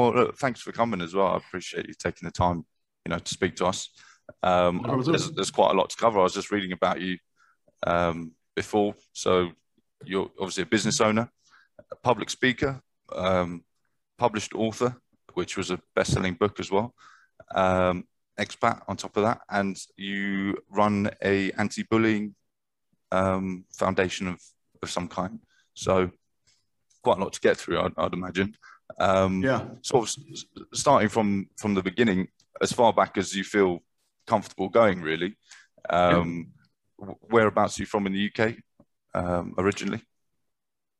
Well, look, thanks for coming as well. I appreciate you taking the time, you know, to speak to us. Um, there's, there's, quite a lot to cover. I was just reading about you um, before. So you're obviously a business owner, a public speaker, um, published author, which was a best-selling book as well. Um, expat on top of that, and you run a anti-bullying um, foundation of, of some kind. So quite a lot to get through, I'd, I'd imagine. Um, yeah. Sort of starting from from the beginning, as far back as you feel comfortable going, really. Um, yeah. Whereabouts are you from in the UK um, originally?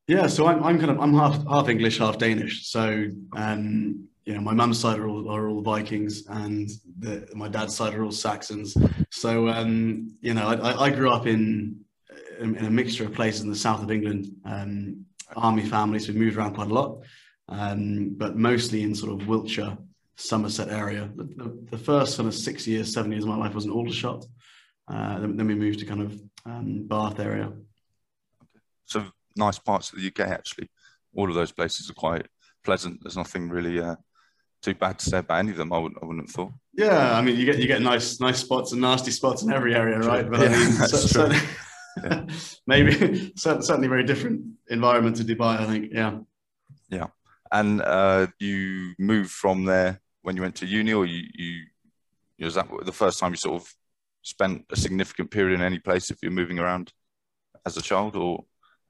Yeah, so I'm, I'm kind of I'm half half English, half Danish. So um, you know, my mum's side are all, are all Vikings, and the, my dad's side are all Saxons. So um, you know, I, I grew up in in a mixture of places in the south of England. Um, army families, we moved around quite a lot, um, but mostly in sort of Wiltshire, Somerset area. The, the, the, first kind of six years, seven years of my life was in Aldershot. Uh, then, then, we moved to kind of um, Bath area. So nice parts of the UK actually. All of those places are quite pleasant. There's nothing really uh, too bad to say about any of them. I wouldn't, I wouldn't have thought. Yeah, I mean, you get you get nice nice spots and nasty spots in every area, right? But yeah, I mean, so, so, yeah. maybe certainly very different environment to Dubai. I think. Yeah. Yeah, and uh, you moved from there when you went to uni, or you you was that the first time you sort of spent a significant period in any place if you're moving around as a child, or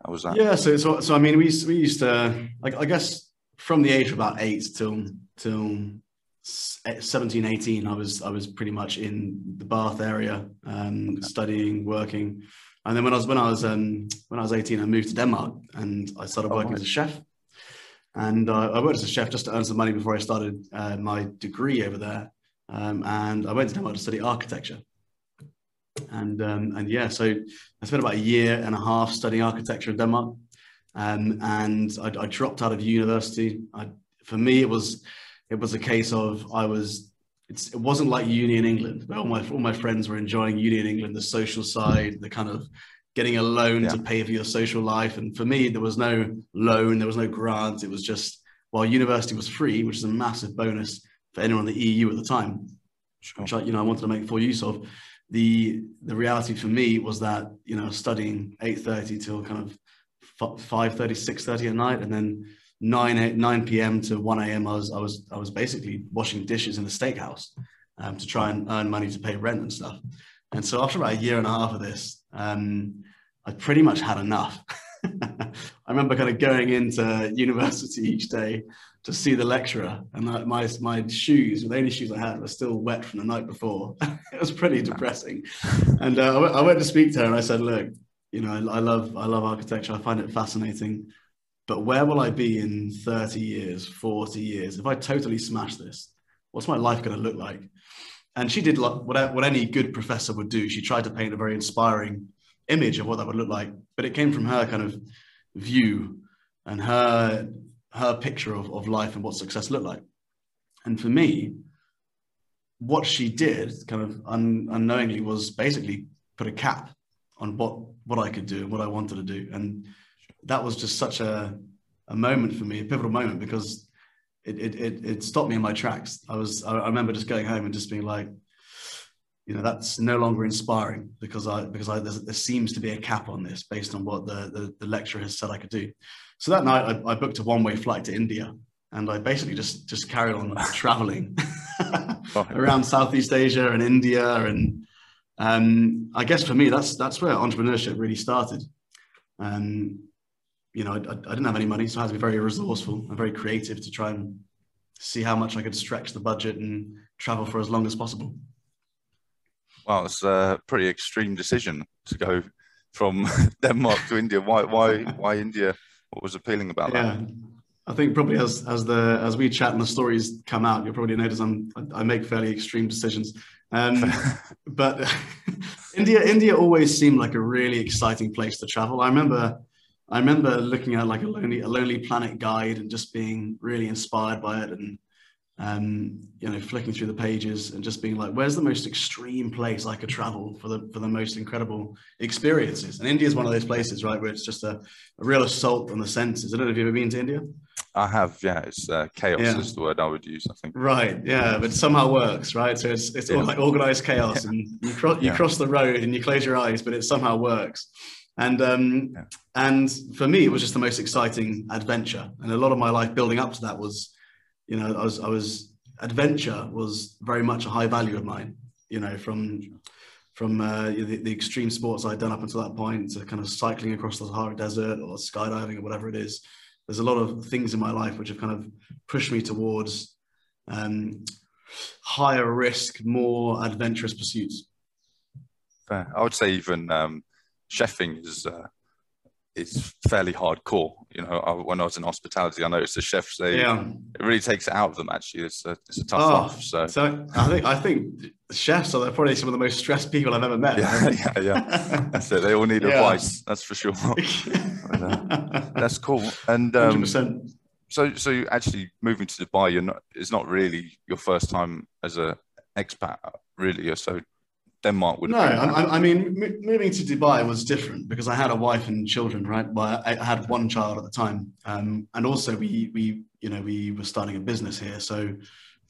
how was that? Yeah, so so, so I mean, we we used to, like, I guess from the age of about eight till till 17 18 i was i was pretty much in the bath area um, okay. studying working and then when i was when i was um, when i was 18 i moved to denmark and i started oh, working as a chef and uh, i worked as a chef just to earn some money before i started uh, my degree over there um, and i went to denmark to study architecture and um, and yeah so i spent about a year and a half studying architecture in denmark um, and I, I, dropped out of university. I, for me, it was it was a case of I was. it wasn't like uni in England, all my all my friends were enjoying uni in England, the social side, the kind of getting a loan yeah. to pay for your social life. And for me, there was no loan, there was no grant. It was just while university was free, which is a massive bonus for anyone in the EU at the time, sure. which I, you know I wanted to make full use of. The the reality for me was that you know studying eight thirty till kind of 5 30 6 30 at night and then 9 8, 9 p.m to 1 a.m i was i was i was basically washing dishes in the steakhouse um, to try and earn money to pay rent and stuff and so after about a year and a half of this um, i pretty much had enough i remember kind of going into university each day to see the lecturer and my my shoes the only shoes i had were still wet from the night before it was pretty depressing and uh, I went to speak to her and i said look you know, I, I love I love architecture. I find it fascinating. But where will I be in 30 years, 40 years? If I totally smash this, what's my life going to look like? And she did what, what any good professor would do. She tried to paint a very inspiring image of what that would look like, but it came from her kind of view and her her picture of, of life and what success looked like. And for me, what she did kind of un, unknowingly was basically put a cap on what what I could do and what I wanted to do. And that was just such a a moment for me, a pivotal moment because it it it, it stopped me in my tracks. I was I, remember just going home and just being like, you know, that's no longer inspiring because I because I there seems to be a cap on this based on what the, the, the lecturer has said I could do. So that night I, I booked a one way flight to India and I basically just just carried on traveling around Southeast Asia and India and um, I guess for me, that's that's where entrepreneurship really started. Um, you know, I, I, didn't have any money, so I had to be very resourceful and very creative to try and see how much I could stretch the budget and travel for as long as possible. Well, it's a pretty extreme decision to go from Denmark to India. Why, why, why India? What was appealing about yeah. that? I think probably as as the as we chat and the stories come out, you'll probably notice I'm I make fairly extreme decisions. Um, but India, India always seemed like a really exciting place to travel. I remember, I remember looking at like a lonely, a lonely planet guide and just being really inspired by it, and um, you know, flicking through the pages and just being like, "Where's the most extreme place I could travel for the for the most incredible experiences?" And India is one of those places, right, where it's just a, a real assault on the senses. I don't know if you've ever been to India. I have, yeah. It's uh, chaos yeah. is the word I would use. I think. Right. Yeah, but somehow works, right? So it's it's yeah. like organized chaos, and you cross you yeah. cross the road and you close your eyes, but it somehow works. And um, and for me, it was just the most exciting adventure, and a lot of my life building up to that was, you know, I was I was adventure was very much a high value of mine. You know, from from uh, the, the, extreme sports I'd done up until that point to kind of cycling across the Sahara Desert or skydiving or whatever it is. There's a lot of things in my life which have kind of pushed me towards um, higher risk, more adventurous pursuits. Fair. I would say even um, chefing is uh, it's fairly hardcore. You know, I, when I was in hospitality, I noticed the chefs they yeah. it really takes it out of them. Actually, it's a it's a tough oh, life. So. so I think I think chefs are probably some of the most stressed people I've ever met. Yeah, yeah, yeah. That's it. They all need yeah. advice. That's for sure. but, uh, that's cool. And um, 100%. so so you actually moving to Dubai, you're not. It's not really your first time as a expat, really. So Denmark would. No, I, I, mean, moving to Dubai was different because I had a wife and children, right? Well, I had one child at the time, um, and also we we you know we were starting a business here, so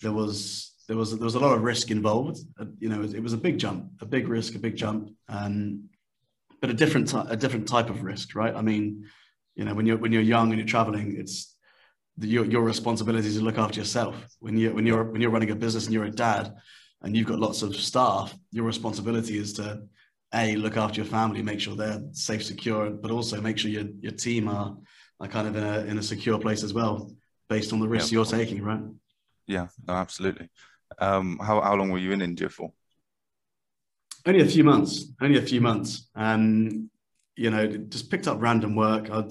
there was there was there was a lot of risk involved. Uh, you know, it, it, was a big jump, a big risk, a big jump, um, but a different a different type of risk, right? I mean, you know, when you're when you're young and you're traveling, it's the, your your responsibility to look after yourself. When you when you're when you're running a business and you're a dad and you've got lots of staff, your responsibility is to a look after your family, make sure they're safe, secure, but also make sure your your team are, are kind of in a in a secure place as well, based on the risks yeah, you're taking, right? Yeah, no, absolutely. Um, how how long were you in India for? Only a few months. Only a few months. Um, you know, just picked up random work. I,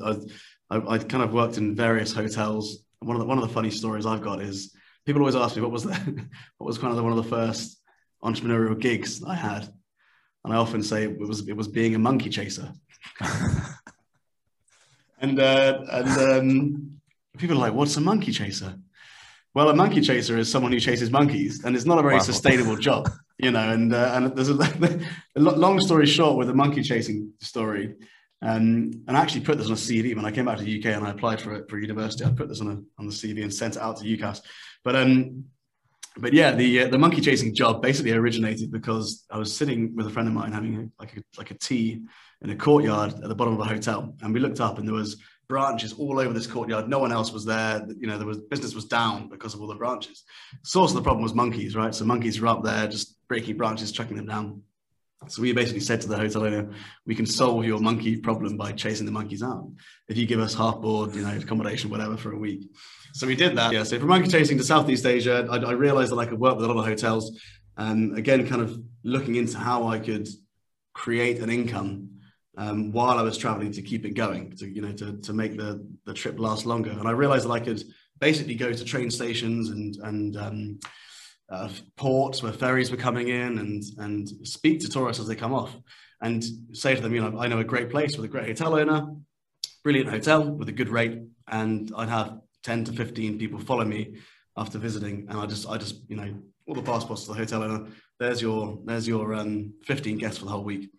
I, I kind of worked in various hotels. One of the one of the funny stories I've got is people always ask me what was the what was kind of one of the first entrepreneurial gigs I had, and I often say it was it was being a monkey chaser. and uh, and um, people are like, "What's a monkey chaser?" Well, a monkey chaser is someone who chases monkeys, and it's not a very wow. sustainable job, you know. And uh, and there's a, a, long story short with the monkey chasing story. Um, and I actually put this on a CV when I came back to the UK and I applied for it for university. I put this on a, on the CV and sent it out to UCAS. But um, but yeah, the uh, the monkey chasing job basically originated because I was sitting with a friend of mine having a, like a, like a tea in a courtyard at the bottom of a hotel, and we looked up and there was branches all over this courtyard. No one else was there. You know, there was business was down because of all the branches. source of the problem was monkeys, right? So monkeys were up there just breaking branches, chucking them down. So we basically said to the hotel owner, we can solve your monkey problem by chasing the monkeys out. If you give us half board, you know, accommodation, whatever, for a week. So we did that. Yeah. So from monkey chasing to Southeast Asia, I, I realized that I could work with a lot of hotels. And again, kind of looking into how I could create an income um, while I was traveling to keep it going, to you know, to, to make the, the trip last longer. And I realized that I could basically go to train stations and and um, uh, ports where ferries were coming in and and speak to tourists as they come off and say to them, you know, I know a great place with a great hotel owner, brilliant hotel with a good rate, and I'd have 10 to 15 people follow me after visiting, and I just I just you know all the passports to the hotel owner. There's your there's your um, 15 guests for the whole week.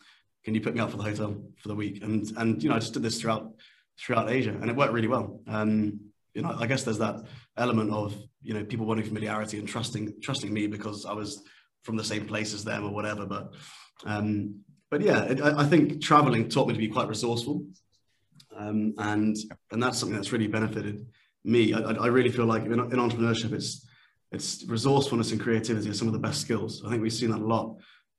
Can you put me up for the hotel for the week? And and you know I just did this throughout throughout Asia, and it worked really well. Um, you know, I guess there's that element of you know people wanting familiarity and trusting trusting me because I was from the same place as them or whatever. But um, but yeah, it, I, think traveling taught me to be quite resourceful, um, and and that's something that's really benefited me. I, I really feel like in, in entrepreneurship, it's it's resourcefulness and creativity are some of the best skills. I think we've seen that a lot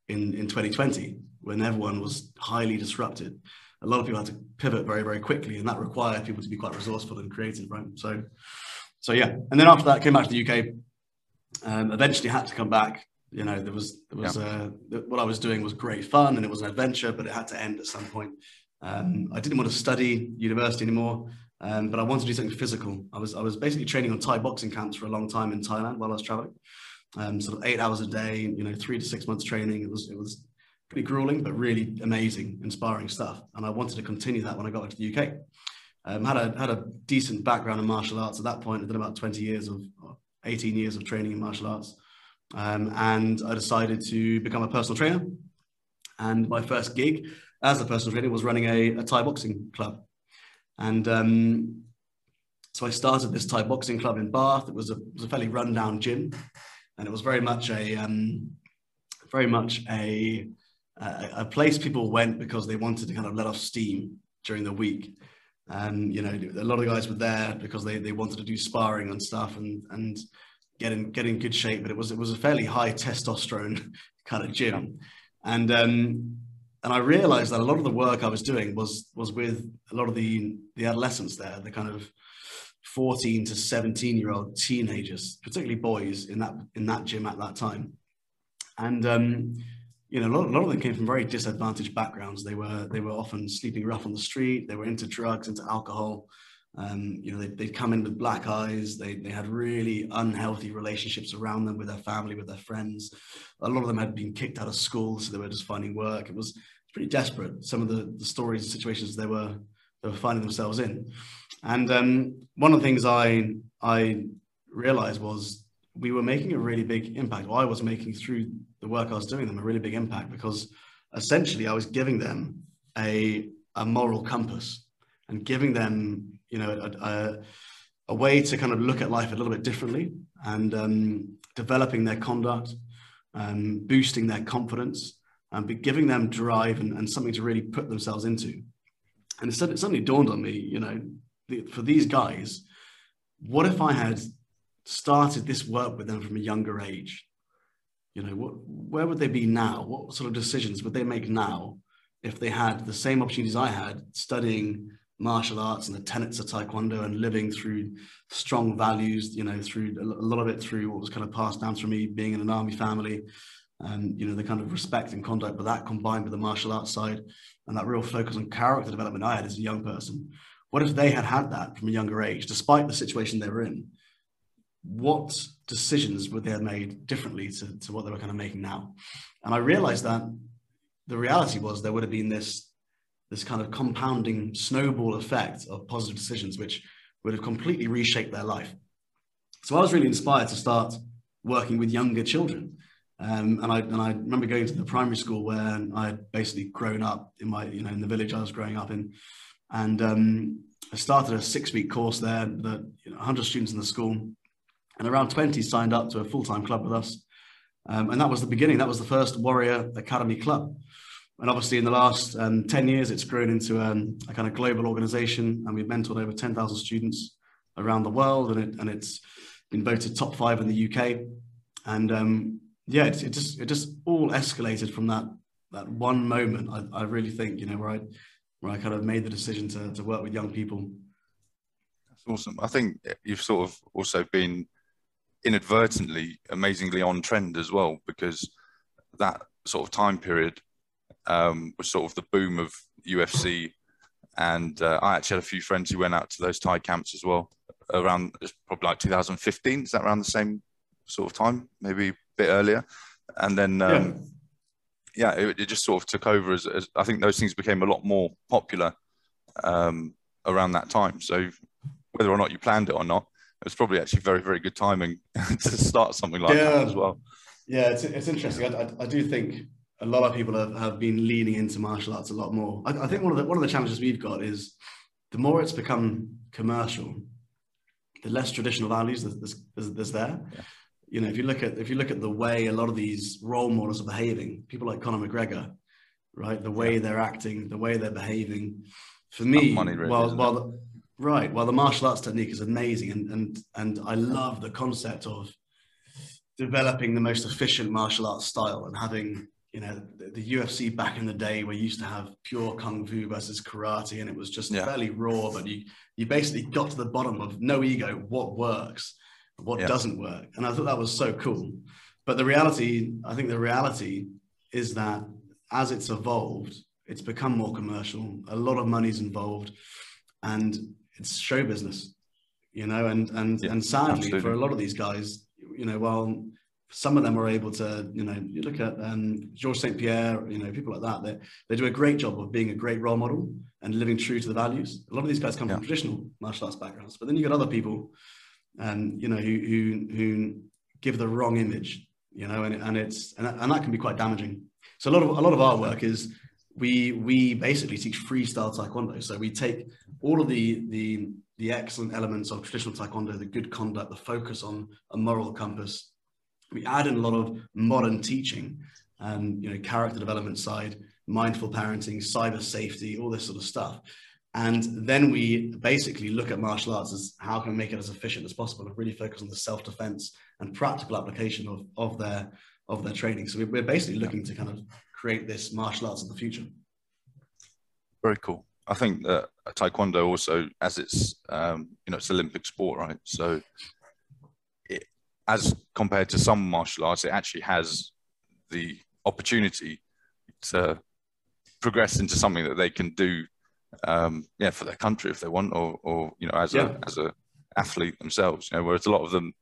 in in 2020 when everyone was highly disrupted a lot of people had to pivot very, very quickly, and that required people to be quite resourceful and creative, right? So, so yeah. And then after that, came back to the UK. Um, eventually, had to come back. You know, there was there was yeah. uh, what I was doing was great fun, and it was an adventure, but it had to end at some point. Um, I didn't want to study university anymore, um, but I wanted to do something physical. I was I was basically training on Thai boxing camps for a long time in Thailand while I was traveling. Um, sort of eight hours a day, you know, three to six months training. It was it was pretty grueling, but really amazing, inspiring stuff. And I wanted to continue that when I got back to the UK. Um, had a had a decent background in martial arts at that point. I did about 20 years of 18 years of training in martial arts. Um, and I decided to become a personal trainer. And my first gig as a personal trainer was running a, a Thai boxing club. And um, So I started this Thai boxing club in Bath. It was a, it was a fairly rundown gym, and it was very much a um, very much a, a, a place people went because they wanted to kind of let off steam during the week. And you know, a lot of guys were there because they, they wanted to do sparring and stuff and and get in get in good shape. But it was it was a fairly high testosterone kind of gym, and um, and I realized that a lot of the work I was doing was was with a lot of the the adolescents there, the kind of 14 to 17 year old teenagers, particularly boys in that in that gym at that time. And um, you know, a lot, a lot, of them came from very disadvantaged backgrounds. They were they were often sleeping rough on the street. They were into drugs, into alcohol. Um, you know, they, they'd come in with black eyes. They, they had really unhealthy relationships around them with their family, with their friends. A lot of them had been kicked out of school, so they were just finding work. It was pretty desperate. Some of the, the stories and situations they were they were finding themselves in. And um, one of the things I I realized was we were making a really big impact. Well, I was making through the work I was doing them a really big impact because essentially I was giving them a a moral compass and giving them you know a, a, a way to kind of look at life a little bit differently and um, developing their conduct, um, boosting their confidence, and be giving them drive and, and something to really put themselves into. And it suddenly dawned on me, you know, the, for these guys, what if I had started this work with them from a younger age? You know, what, where would they be now? What sort of decisions would they make now if they had the same opportunities I had studying martial arts and the tenets of taekwondo and living through strong values you know through a lot of it through what was kind of passed down from me being in an army family and you know the kind of respect and conduct but that combined with the martial arts side and that real focus on character development i had as a young person what if they had had that from a younger age despite the situation they were in what decisions would they have made differently to, to what they were kind of making now and i realized that the reality was there would have been this this kind of compounding snowball effect of positive decisions, which would have completely reshaped their life. So I was really inspired to start working with younger children. Um, and I and I remember going to the primary school where I had basically grown up in my you know in the village I was growing up in, and um, I started a six week course there. The you know, 100 students in the school, and around 20 signed up to a full time club with us, um, and that was the beginning. That was the first Warrior Academy club. And obviously, in the last um, 10 years, it's grown into um, a kind of global organization, and we've mentored over 10,000 students around the world, and, it, and it's been voted top five in the UK. And um, yeah, it, it, just it just all escalated from that that one moment. I, I really think you know where I where I kind of made the decision to to work with young people. That's awesome. I think you've sort of also been inadvertently amazingly on trend as well because that sort of time period um, was sort of the boom of UFC. And uh, I actually had a few friends who went out to those Thai camps as well around probably like 2015. Is that around the same sort of time? Maybe a bit earlier. And then, um, yeah, yeah it, it, just sort of took over as, as, I think those things became a lot more popular um, around that time. So whether or not you planned it or not, it was probably actually very, very good timing to start something like yeah. that as well. Yeah, it's, it's interesting. I, I, I do think a lot of people have, have been leaning into martial arts a lot more. I, I, think one of the one of the challenges we've got is the more it's become commercial, the less traditional values there's, there's, there's there. Yeah. You know, if you look at if you look at the way a lot of these role models are behaving, people like Conor McGregor, right? The way yeah. they're acting, the way they're behaving. For me, money, really, while while the, right, Well, the martial arts technique is amazing, and and and I love the concept of developing the most efficient martial arts style and having you know the, the, UFC back in the day where you used to have pure kung fu versus karate and it was just yeah. fairly raw but you you basically got to the bottom of no ego what works what yeah. doesn't work and I thought that was so cool but the reality I think the reality is that as it's evolved it's become more commercial a lot of money's involved and it's show business you know and and yeah, and sadly absolutely. for a lot of these guys you know while some of them are able to, you know, you look at um, Georges St. Pierre, you know, people like that, they, they do a great job of being a great role model and living true to the values. A lot of these guys come yeah. from traditional martial arts backgrounds, but then you got other people, um, you know, who, who, who give the wrong image, you know, and, and it's, and, and that can be quite damaging. So a lot of, a lot of our work is we, we basically teach freestyle Taekwondo. So we take all of the, the, the excellent elements of traditional taekwondo, the good conduct, the focus on a moral compass. We add in a lot of modern teaching, um, you know, character development side, mindful parenting, cyber safety, all this sort of stuff. And then we basically look at martial arts as how can we make it as efficient as possible and really focus on the self-defense and practical application of, of their of their training. So we're basically looking to kind of create this martial arts of the future. Very cool. I think that Taekwondo also, as it's um, you know, it's Olympic sport, right? So, it, as compared to some martial arts, it actually has the opportunity to progress into something that they can do, um, yeah, for their country if they want, or, or you know, as yeah. a as a athlete themselves. You know, whereas a lot of them,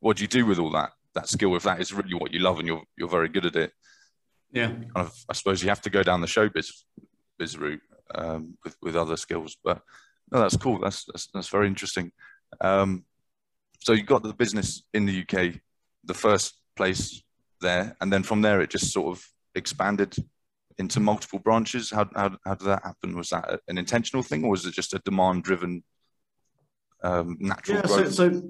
what do you do with all that that skill? If that is really what you love and you're you're very good at it, yeah, kind of, I suppose you have to go down the showbiz biz route um, with with other skills. But no, that's cool. That's that's, that's very interesting. Um, so you got the business in the UK, the first place there, and then from there it just sort of expanded into multiple branches. How how how did that happen? Was that an intentional thing, or was it just a demand driven um, natural yeah, growth? So, so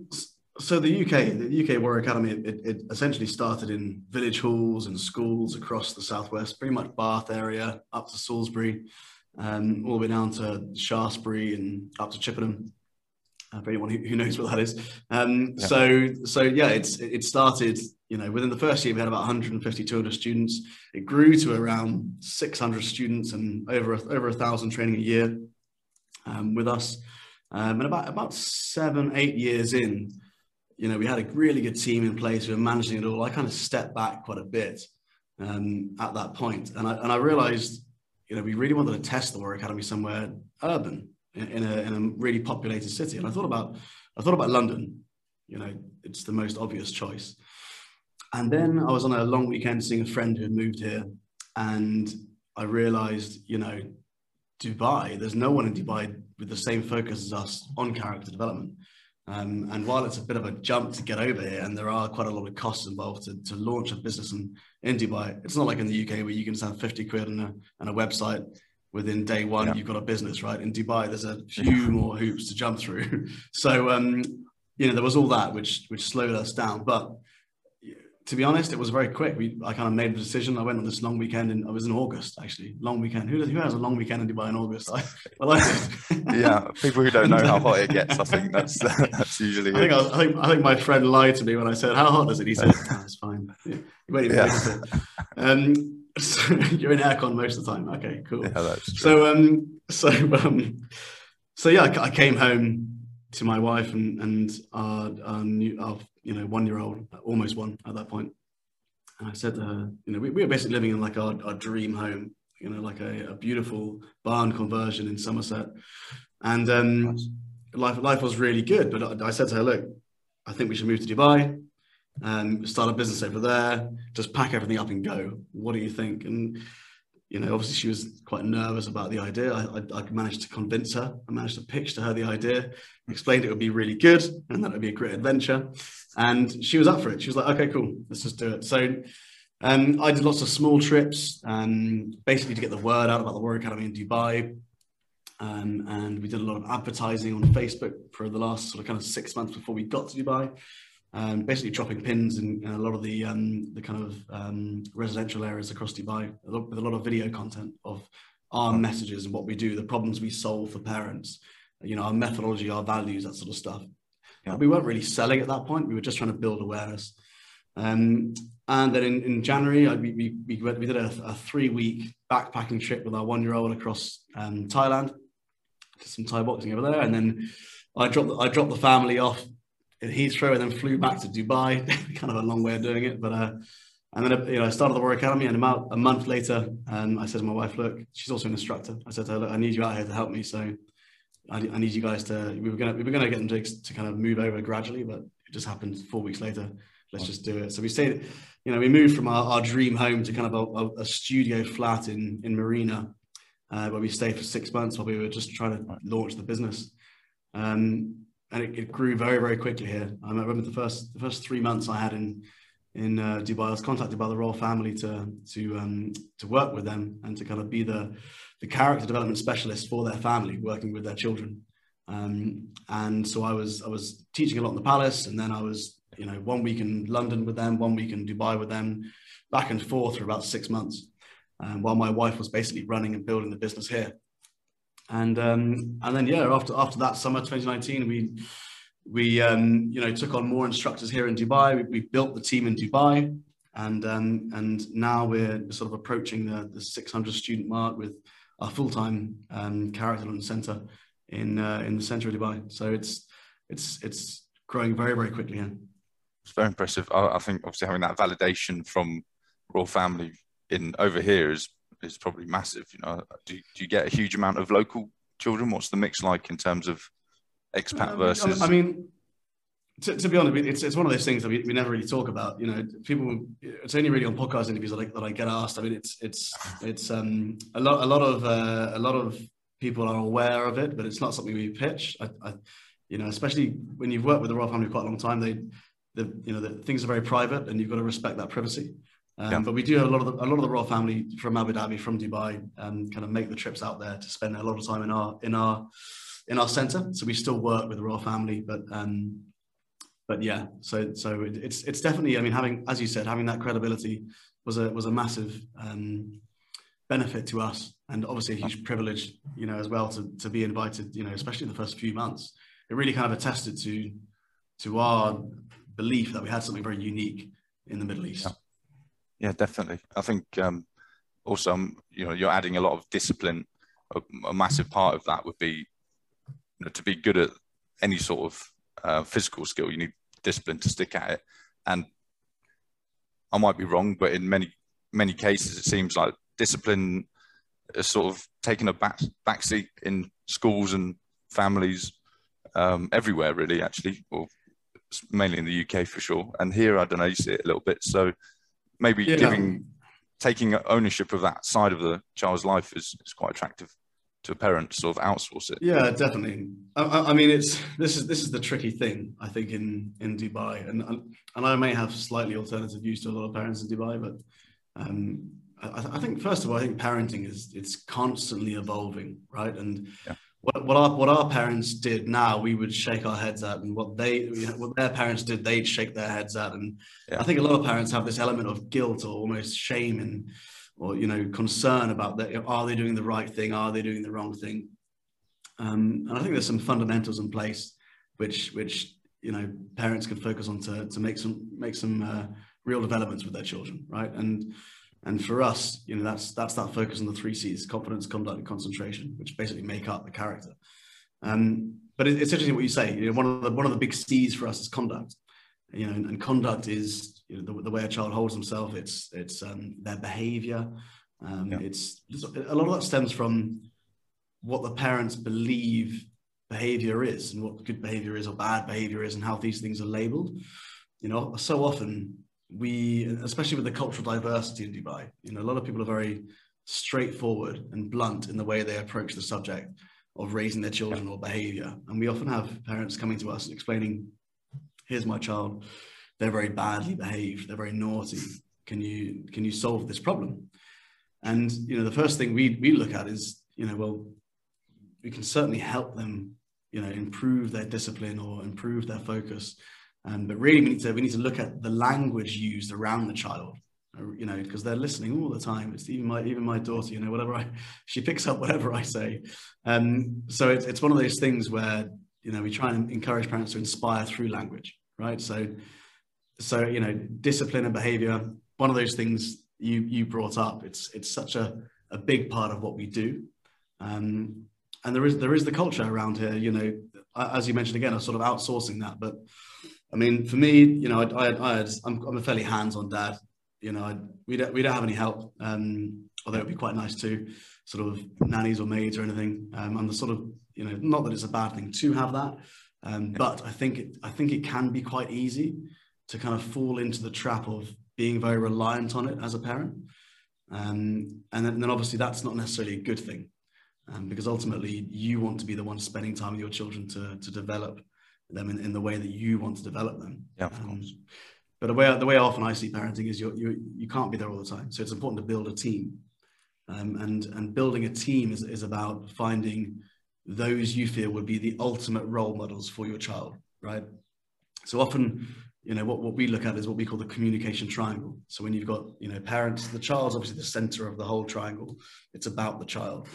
so the UK, the UK Warrior Academy, it, it, essentially started in village halls and schools across the southwest, pretty much Bath area up to Salisbury um, all the way down to Shaftesbury and up to Chippenham. Uh, for anyone who, who, knows what that is. Um, yeah. So, so yeah, it's it started. You know, within the first year, we had about 150, 200 students. It grew to around 600 students and over a, over a thousand training a year um, with us. Um, and about about seven, eight years in, you know, we had a really good team in place. We were managing it all. I kind of stepped back quite a bit um, at that point, and I and I realised you know, we really wanted to test the Warrior Academy somewhere urban in a, in a really populated city. And I thought about, I thought about London, you know, it's the most obvious choice. And then I was on a long weekend seeing a friend who had moved here and I realized, you know, Dubai, there's no one in Dubai with the same focus as us on character development. Um, and while it's a bit of a jump to get over here, and there are quite a lot of costs involved to, to launch a business in, in Dubai, it's not like in the UK where you can just have 50 quid and a, and a website within day one, yeah. you've got a business, right? In Dubai, there's a few more hoops to jump through. so, um, you know, there was all that which which slowed us down. But to be honest, it was very quick. We, I kind of made the decision. I went on this long weekend, and I was in August actually. Long weekend. Who, who has a long weekend in Dubai in August? I, well, I yeah, people who don't know how hot it gets, I think that's that's usually. I think, I, I, think I think my friend lied to me when I said, "How hot is it?" He said, oh, "It's fine." Yeah. yeah. Um, so you're in aircon most of the time. Okay, cool. Yeah, that's true. So um, so um, so yeah, I, I came home to my wife and and our, our new our you know, one year old, almost one at that point. And I said to her, you know, we, we were basically living in like our, our dream home, you know, like a, a beautiful barn conversion in Somerset. And um, nice. life, life was really good. But I, I said to her, look, I think we should move to Dubai and start a business over there, just pack everything up and go. What do you think? And you know, obviously she was quite nervous about the idea. I, I, I, managed to convince her. I managed to pitch to her the idea, explained it would be really good and that it would be a great adventure. And she was up for it. She was like, okay, cool, let's just do it. So um, I did lots of small trips, um, basically to get the word out about the Warrior Academy in Dubai. Um, and we did a lot of advertising on Facebook for the last sort of kind of six months before we got to Dubai um, basically dropping pins in, in, a lot of the um, the kind of um, residential areas across Dubai with a lot of video content of our messages and what we do, the problems we solve for parents, you know, our methodology, our values, that sort of stuff. Yeah. We weren't really selling at that point. We were just trying to build awareness. Um, and then in, in January, I, we, we, we, did a, a three week backpacking trip with our one year old across um, Thailand, did some Thai boxing over there. And then I dropped, I dropped the family off in Heathrow and then flew back to Dubai. kind of a long way of doing it, but uh, and then you know I started the Warrior Academy, and about a month later, um, I said to my wife, "Look, she's also an instructor." I said to her, "Look, I need you out here to help me. So I, I need you guys to. We were gonna we were gonna get them to, to kind of move over gradually, but it just happened four weeks later. Let's just do it. So we stayed. You know, we moved from our, our dream home to kind of a, a, studio flat in in Marina, uh, where we stayed for six months while we were just trying to launch the business. Um, and it, it, grew very very quickly here. I remember the first the first three months I had in in uh, Dubai. I was contacted by the royal family to to um, to work with them and to kind of be the the character development specialist for their family, working with their children. Um, and so I was I was teaching a lot in the palace, and then I was you know one week in London with them, one week in Dubai with them, back and forth for about six months, um, while my wife was basically running and building the business here. And um, and then yeah, after after that summer 2019, we we um, you know took on more instructors here in Dubai. We, we built the team in Dubai, and um, and now we're sort of approaching the, the 600 student mark with our full time um, character development center in uh, in the center of Dubai. So it's it's it's growing very very quickly. Yeah. It's very impressive. I, I, think obviously having that validation from royal family in over here is is probably massive. You know, do, do you get a huge amount of local children? What's the mix like in terms of expat um, versus? I mean, to, to, be honest, it's, it's one of those things that we, we never really talk about. You know, people. It's only really on podcast interviews that I, that I get asked. I mean, it's it's it's um a lot a lot of uh, a lot of people are aware of it, but it's not something we pitch. I, I, you know, especially when you've worked with the royal family quite a long time, they, the, you know, the things are very private, and you've got to respect that privacy. Um, yeah. But we do have a lot of the, a lot of the royal family from Abu Dhabi, from Dubai, um, kind of make the trips out there to spend a lot of time in our in our in our centre. So we still work with the royal family, but um, but yeah, so so it, it's it's definitely. I mean, having as you said, having that credibility was a was a massive um, benefit to us and obviously a huge privilege, you know, as well to, to be invited, you know, especially in the first few months. It really kind of attested to to our belief that we had something very unique in the Middle East. Yeah, yeah definitely. I think um, also, um, you know, you're adding a lot of discipline. A, a massive part of that would be you know, to be good at any sort of uh, physical skill. You need discipline to stick at it. And I might be wrong, but in many many cases, it seems like discipline is sort of taken a back backseat in schools and families um, everywhere, really, actually, or mainly in the UK for sure. And here, I don't know, you see it a little bit. So maybe yeah. giving, taking ownership of that side of the child's life is, is quite attractive to a parent to sort of outsource it. Yeah, definitely. I, I, mean, it's this is this is the tricky thing I think in in Dubai, and and I may have slightly alternative views to a lot of parents in Dubai, but um, I, I, think first of all, I think parenting is it's constantly evolving, right? And yeah. What, what our what our parents did now, we would shake our heads at, and what they you know, what their parents did, they'd shake their heads at. And yeah. I think a lot of parents have this element of guilt or almost shame and or you know concern about that. Are they doing the right thing? Are they doing the wrong thing? Um, and I think there's some fundamentals in place which which you know parents can focus on to to make some make some uh, real developments with their children, right? And and for us, you know, that's that's that focus on the three C's: confidence, conduct, and concentration, which basically make up the character. Um, but it, it's interesting what you say. You know, one of the one of the big C's for us is conduct. You know, and, and conduct is you know, the, the, way a child holds himself. It's it's um, their behaviour. Um, yeah. It's a lot of that stems from what the parents believe behaviour is, and what good behaviour is or bad behaviour is, and how these things are labelled. You know, so often we, especially with the cultural diversity in Dubai, you know, a lot of people are very straightforward and blunt in the way they approach the subject of raising their children or behavior. And we often have parents coming to us and explaining, here's my child, they're very badly behaved, they're very naughty. Can you can you solve this problem? And you know, the first thing we we look at is, you know, well, we can certainly help them, you know, improve their discipline or improve their focus um, but really, we need to we need to look at the language used around the child. Uh, you know, because they're listening all the time. It's even my even my daughter. You know, whatever I she picks up whatever I say. Um, so it's it's one of those things where you know we try and encourage parents to inspire through language, right? So so you know, discipline and behavior. One of those things you you brought up. It's it's such a a big part of what we do. Um, and there is there is the culture around here. You know, as you mentioned again, of sort of outsourcing that, but I mean, for me, you know, I, I, I, I'm, I'm, a fairly hands-on dad. You know, I, we don't we don't have any help. Um, although it'd be quite nice to sort of nannies or maids or anything. Um, I'm the sort of you know, not that it's a bad thing to have that, um, but I think it, I think it can be quite easy to kind of fall into the trap of being very reliant on it as a parent. Um, and, then, and, then, obviously that's not necessarily a good thing um, because ultimately you want to be the one spending time with your children to, to develop them in, in the way that you want to develop them. Yeah, of um, course. But the way the way often I see parenting is you you you can't be there all the time. So it's important to build a team, um, and and building a team is is about finding those you feel would be the ultimate role models for your child, right? So often, you know, what, what we look at is what we call the communication triangle. So when you've got, you know, parents, the child's obviously the center of the whole triangle. It's about the child.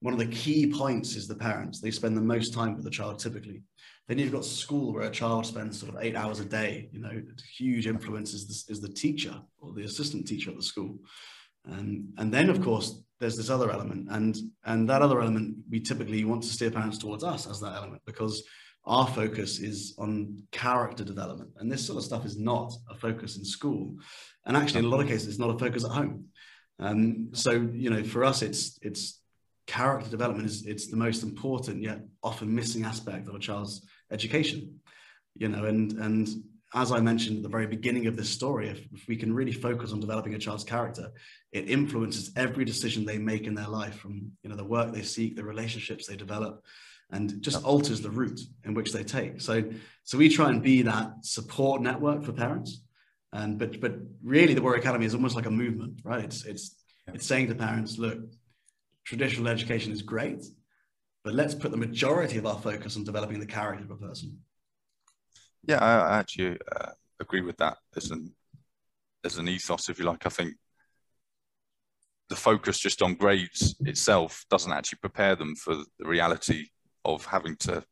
One of the key points is the parents. They spend the most time with the child typically. Then you've got school where a child spends sort of eight hours a day. You know, huge influence is the, is the teacher or the assistant teacher at the school. And, and then, of course, there's this other element. And, and that other element, we typically want to steer parents towards us as that element because our focus is on character development. And this sort of stuff is not a focus in school. And actually, in a lot of cases, it's not a focus at home. Um, so, you know, for us, it's, it's character development is it's the most important yet often missing aspect of a child's education you know and and as I mentioned at the very beginning of this story, if, if, we can really focus on developing a child's character, it influences every decision they make in their life, from you know the work they seek, the relationships they develop, and just alters the route in which they take. So, so we try and be that support network for parents, and but but really, the Warrior Academy is almost like a movement, right? It's it's it's saying to parents, look, traditional education is great, but let's put the majority of our focus on developing the character of a person. Yeah, I, actually uh, agree with that as an as an ethos, if you like. I think the focus just on grades itself doesn't actually prepare them for the reality of having to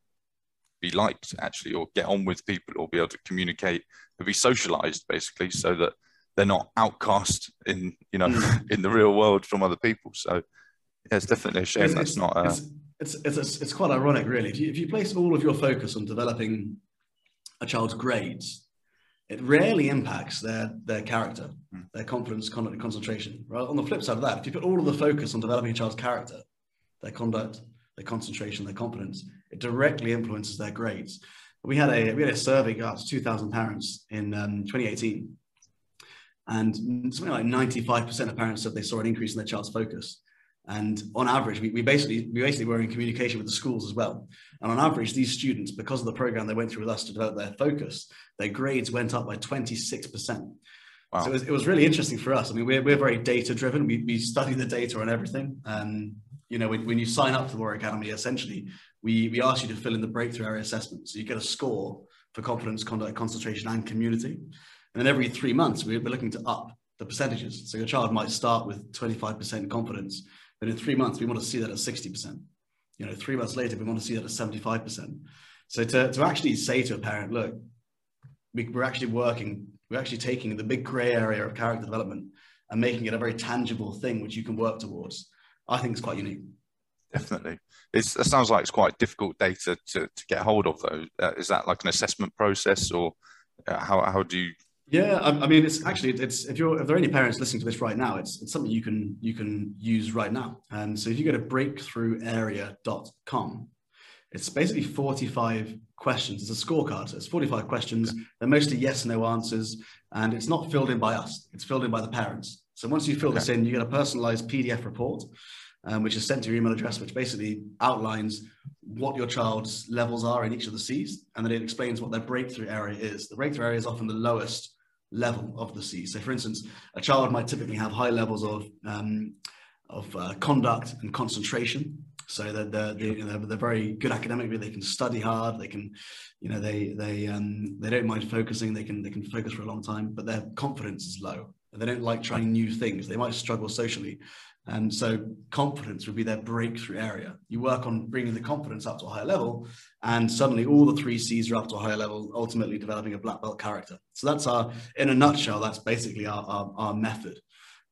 be liked actually or get on with people or be able to communicate and be socialized basically so that they're not outcast in you know mm. in the real world from other people so it's definitely a shame it's, that's not it's, it's, it's, it's, it's quite ironic really if you, if you place all of your focus on developing a child's grades, it rarely impacts their their character, mm. their confidence, conduct, concentration. Right. On the flip side of that, if you put all of the focus on developing a child's character, their conduct, their concentration, their confidence, it directly influences their grades. We had a we had a survey to 2,000 parents in um, 2018, and something like 95% of parents said they saw an increase in their child's focus. And on average, we, we basically we basically were in communication with the schools as well. And on average, these students, because of the program they went through with us to develop their focus, their grades went up by 26%. Wow. So it was, it was, really interesting for us. I mean, we're, we're very data driven. We, we study the data and everything. And, you know, when, when you sign up to the Warrior Academy, essentially, we, we ask you to fill in the breakthrough area assessment. So you get a score for confidence, conduct, concentration, and community. And then every three months, we're looking to up the percentages. So your child might start with 25% confidence, but in three months, we want to see that at 60% you know, three months later, we want to see that at 75%. So to, to actually say to a parent, look, we, we're actually working, we're actually taking the big gray area of character development and making it a very tangible thing which you can work towards, I think is quite unique. Definitely. It's, it sounds like it's quite difficult data to, to get hold of, though. Uh, is that like an assessment process, or uh, how, how do you yeah, I, I, mean, it's actually it's if you're if there are any parents listening to this right now, it's it's something you can you can use right now. And so if you go to breakthrougharea.com, it's basically 45 questions. It's a scorecard. So it's 45 questions. They're mostly yes no answers, and it's not filled in by us. It's filled in by the parents. So once you fill okay. this in, you get a personalized PDF report, um, which is sent to your email address, which basically outlines what your child's levels are in each of the C's, and then it explains what their breakthrough area is. The breakthrough area is often the lowest level of the C. So, for instance, a child might typically have high levels of um, of uh, conduct and concentration. So that they're, they're, you know, they're, very good academically. They can study hard. They can, you know, they they um, they don't mind focusing. They can they can focus for a long time. But their confidence is low. And they don't like trying new things. They might struggle socially. And so confidence would be their breakthrough area. You work on bringing the confidence up to a higher level, and suddenly all the three C's are up to a higher level, ultimately developing a black belt character. So that's our, in a nutshell, that's basically our, our, our method.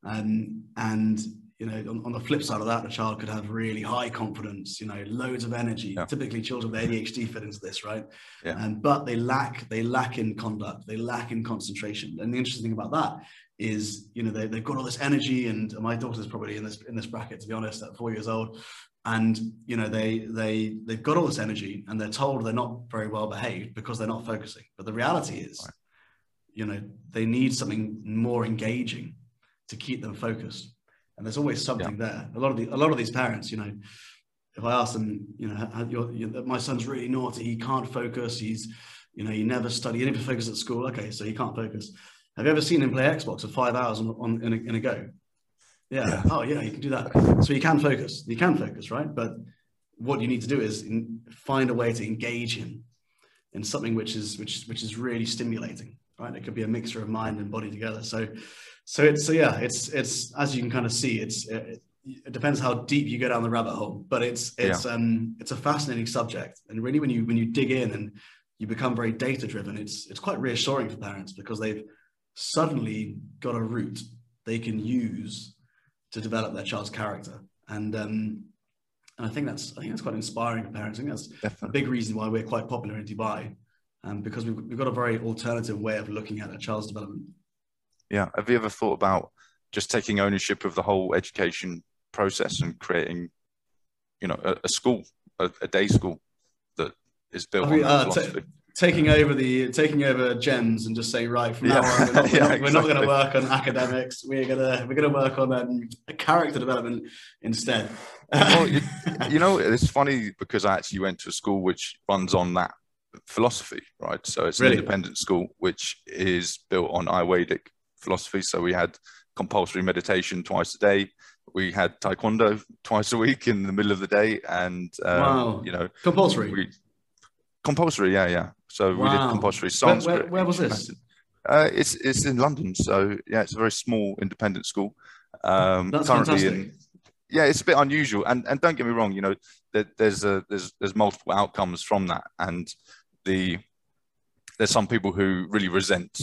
Um, and you know, on, on, the flip side of that, the child could have really high confidence, you know, loads of energy. Yeah. Typically, children with ADHD fit into this, right? Yeah. Um, but they lack they lack in conduct, they lack in concentration. And the interesting thing about that is you know they, they've got all this energy and my daughter's probably in this in this bracket to be honest at four years old. And you know they they they've got all this energy and they're told they're not very well behaved because they're not focusing. But the reality is right. you know they need something more engaging to keep them focused. And there's always something yeah. there. A lot of the a lot of these parents you know if i ask them you know you're, my son's really naughty. He can't focus. He's you know he never study he never focus at school. Okay so he can't focus have you ever seen him play Xbox for five hours on, on in, a, in a go? Yeah. yeah. Oh, yeah, you can do that. So you can focus. You can focus, right? But what you need to do is in, find a way to engage him in something which is which which is really stimulating right it could be a mixture of mind and body together so so it's so yeah it's it's as you can kind of see it's it, it depends how deep you go down the rabbit hole but it's it's yeah. um it's a fascinating subject and really when you when you dig in and you become very data driven it's it's quite reassuring for parents because they've suddenly got a route they can use to develop their child's character and um and I think that's I think that's quite inspiring for parents. I think that's Definitely. a big reason why we're quite popular in Dubai, um, because we've, we've got a very alternative way of looking at a child's development. Yeah. Have you ever thought about just taking ownership of the whole education process and creating, you know, a, a school, a, a, day school that is built I mean, on uh, philosophy? T- taking over the taking over GEMS and just saying right from yeah. now on we're not, yeah, not, exactly. not going to work on academics we're going to we're to work on um, character development instead well, you, you, know it's funny because i actually went to a school which runs on that philosophy right so it's really? an independent school which is built on ayurvedic philosophy so we had compulsory meditation twice a day we had taekwondo twice a week in the middle of the day and um, wow. you know compulsory we, compulsory yeah yeah so wow. we did compulsory Sanskrit. Where, where, where was this? Uh, it's it's in London, so yeah, it's a very small independent school. Um, That's currently fantastic. In, yeah, it's a bit unusual, and and don't get me wrong, you know, there, there's a there's there's multiple outcomes from that, and the there's some people who really resent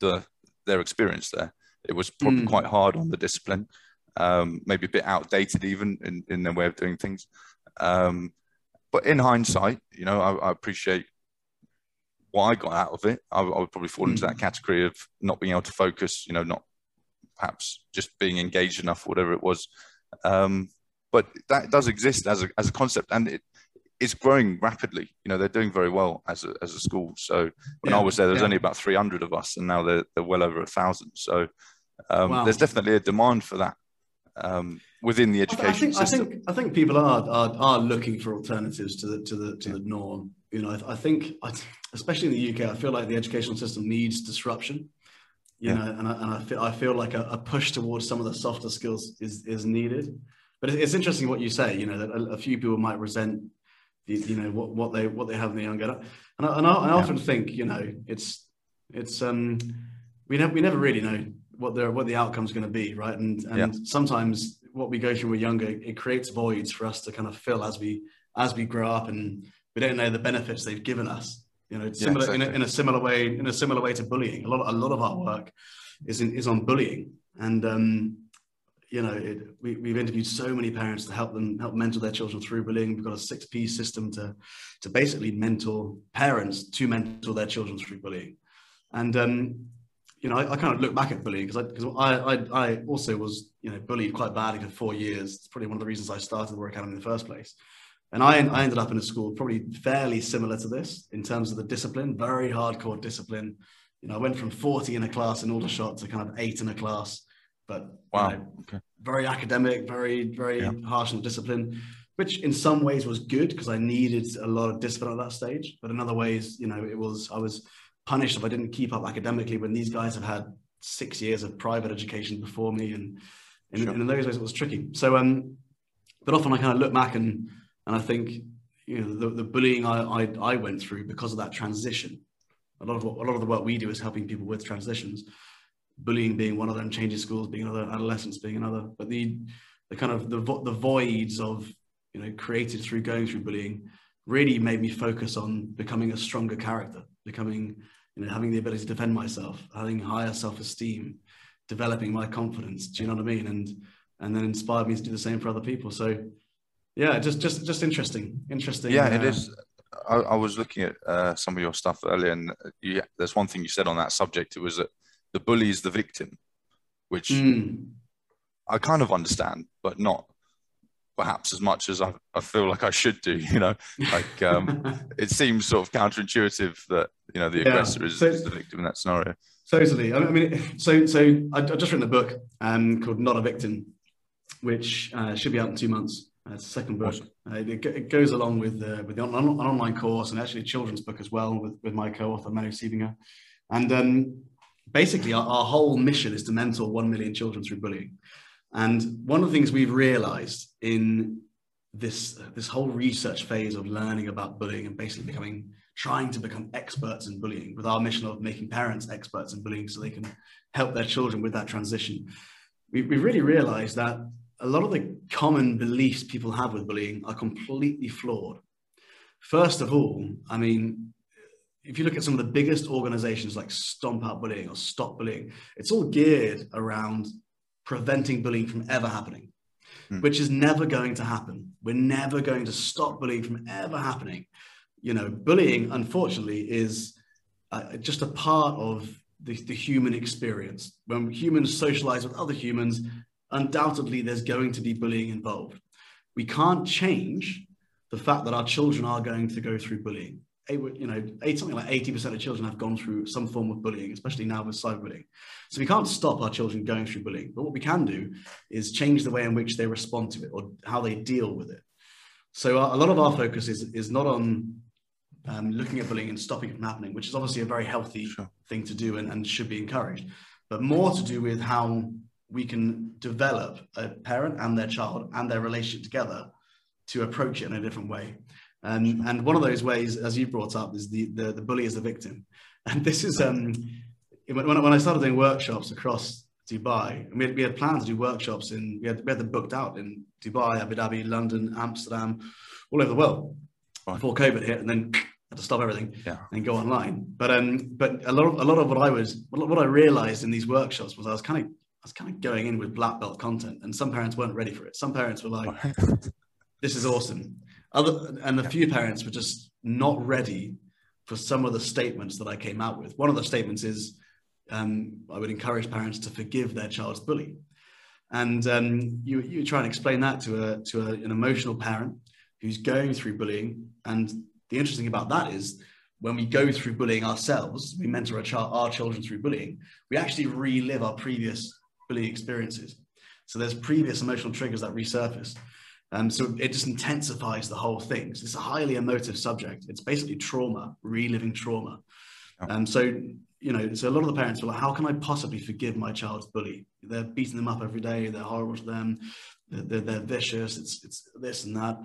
the their experience there. It was probably mm. quite hard on the discipline, um, maybe a bit outdated even in, in their way of doing things. Um, but in hindsight, you know, I, I appreciate what I got out of it, I, I would probably fall into that hmm. category of not being able to focus, you know, not perhaps just being engaged enough, whatever it was. Um, but that does exist as a, as a concept and it, it's growing rapidly. You know, they're doing very well as a, as a school. So when yeah, I was there, there was yeah. only about 300 of us and now they're, they're well over a thousand. So um, wow. there's definitely a demand for that um, within the education I think, system. I think, I think people are, are, are looking for alternatives to the, to the, to yeah. the norm. You know, I, I think, I, especially in the UK, I feel like the educational system needs disruption. You yeah. know, and I, and I feel I feel like a, a, push towards some of the softer skills is is needed. But it's, interesting what you say. You know, that a, a, few people might resent, the, you know, what, what they what they have in the younger. And I, and I, I often think, you know, it's it's um we never we never really know what the what the outcome's going to be, right? And and yeah. sometimes what we go through when we're younger, it creates voids for us to kind of fill as we as we grow up and we don't know the benefits they've given us. You know, similar yeah, exactly. in, a, in a similar way, in a similar way to bullying. A lot, a lot of our work is in, is on bullying, and um, you know, it, we, we've interviewed so many parents to help them help mentor their children through bullying. We've got a six P system to to basically mentor parents to mentor their children through bullying, and um, you know, I, I, kind of look back at bullying because I because I, I, I also was you know bullied quite badly for four years. It's probably one of the reasons I started the Warrior Academy in the first place. And I, I ended up in a school probably fairly similar to this in terms of the discipline, very hardcore discipline. You know, I went from 40 in a class in Aldershot to kind of eight in a class, but wow. You know, okay. very academic, very, very yeah. harsh on discipline, which in some ways was good because I needed a lot of discipline at that stage. But in other ways, you know, it was, I was punished if I didn't keep up academically when these guys have had six years of private education before me. And, and, sure. and in those ways, it was tricky. So, um, but often I kind of look back and and I think you know the, the bullying I, I, I went through because of that transition. A lot of what, a lot of the work we do is helping people with transitions. Bullying being one of them, changing schools being another, adolescence being another. But the the kind of the the voids of you know created through going through bullying really made me focus on becoming a stronger character, becoming you know having the ability to defend myself, having higher self esteem, developing my confidence. Do you know what I mean? And and then inspired me to do the same for other people. So yeah, just just just interesting, interesting. Yeah, uh, it is. I, I, was looking at uh, some of your stuff earlier, and you, there's one thing you said on that subject. It was that the bully is the victim, which mm. I kind of understand, but not perhaps as much as I, I feel like I should do. You know, like um, it seems sort of counterintuitive that you know the aggressor yeah. is, so, is, the victim in that scenario. Totally. I mean, so so I, I just written a book um, called "Not a Victim," which uh, should be out in two months. Uh, it's the second book. Awesome. Uh, it, it, goes along with uh, with the on, an online course and actually a children's book as well with, with my co-author Manu Siebinger. And um, basically, our, our, whole mission is to mentor one million children through bullying. And one of the things we've realised in this this whole research phase of learning about bullying and basically becoming trying to become experts in bullying with our mission of making parents experts in bullying so they can help their children with that transition we, we really realized that a lot of the common beliefs people have with bullying are completely flawed first of all i mean if you look at some of the biggest organizations like stomp out bullying or stop bullying it's all geared around preventing bullying from ever happening mm. which is never going to happen. We're never going to stop bullying from ever happening. You know, bullying, unfortunately, is uh, just a part of the, the human experience. When humans socialize with other humans, undoubtedly there's going to be bullying involved. We can't change the fact that our children are going to go through bullying you know, something like 80% of children have gone through some form of bullying, especially now with cyberbullying. So we can't stop our children going through bullying, but what we can do is change the way in which they respond to it or how they deal with it. So a lot of our focus is, is not on um, looking at bullying and stopping it from happening, which is obviously a very healthy sure. thing to do and, and should be encouraged, but more to do with how we can develop a parent and their child and their relationship together to approach it in a different way. Um, and one of those ways, as you brought up, is the, the, the bully is the victim. And this is um, when, when I started doing workshops across Dubai, we had, we had planned to do workshops in, we had, we had them booked out in Dubai, Abu Dhabi, London, Amsterdam, all over the world right. before COVID hit, and then had to stop everything yeah. and go online. But um, but a lot of a lot of what I was, what I realized in these workshops was I was kind of was kind of going in with black belt content, and some parents weren't ready for it. Some parents were like, "This is awesome," Other, and a few parents were just not ready for some of the statements that I came out with. One of the statements is um, I would encourage parents to forgive their child's bully. And um, you, you try and explain that to, a, to a, an emotional parent who's going through bullying. And the interesting about that is when we go through bullying ourselves, we mentor our, child, our children through bullying, we actually relive our previous bullying experiences. So there's previous emotional triggers that resurface. Um, so it just intensifies the whole thing. So it's a highly emotive subject. It's basically trauma, reliving trauma. And Um, so, you know, so a lot of the parents were like, how can I possibly forgive my child's bully? They're beating them up every day. They're horrible to them. They're, they're, they're vicious. It's, it's this and that.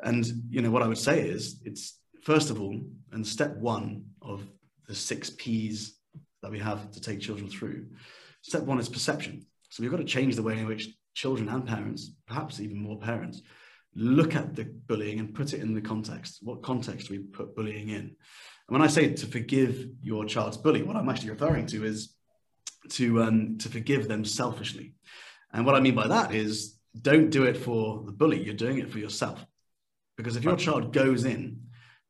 And, you know, what I would say is it's first of all, and step one of the six P's that we have to take children through, step one is perception. So we've got to change the way in which children and parents, perhaps even more parents, look at the bullying and put it in the context. What context do we put bullying in? And when I say to forgive your child's bully, what I'm actually referring to is to um, to forgive them selfishly. And what I mean by that is don't do it for the bully, you're doing it for yourself. Because if your child goes in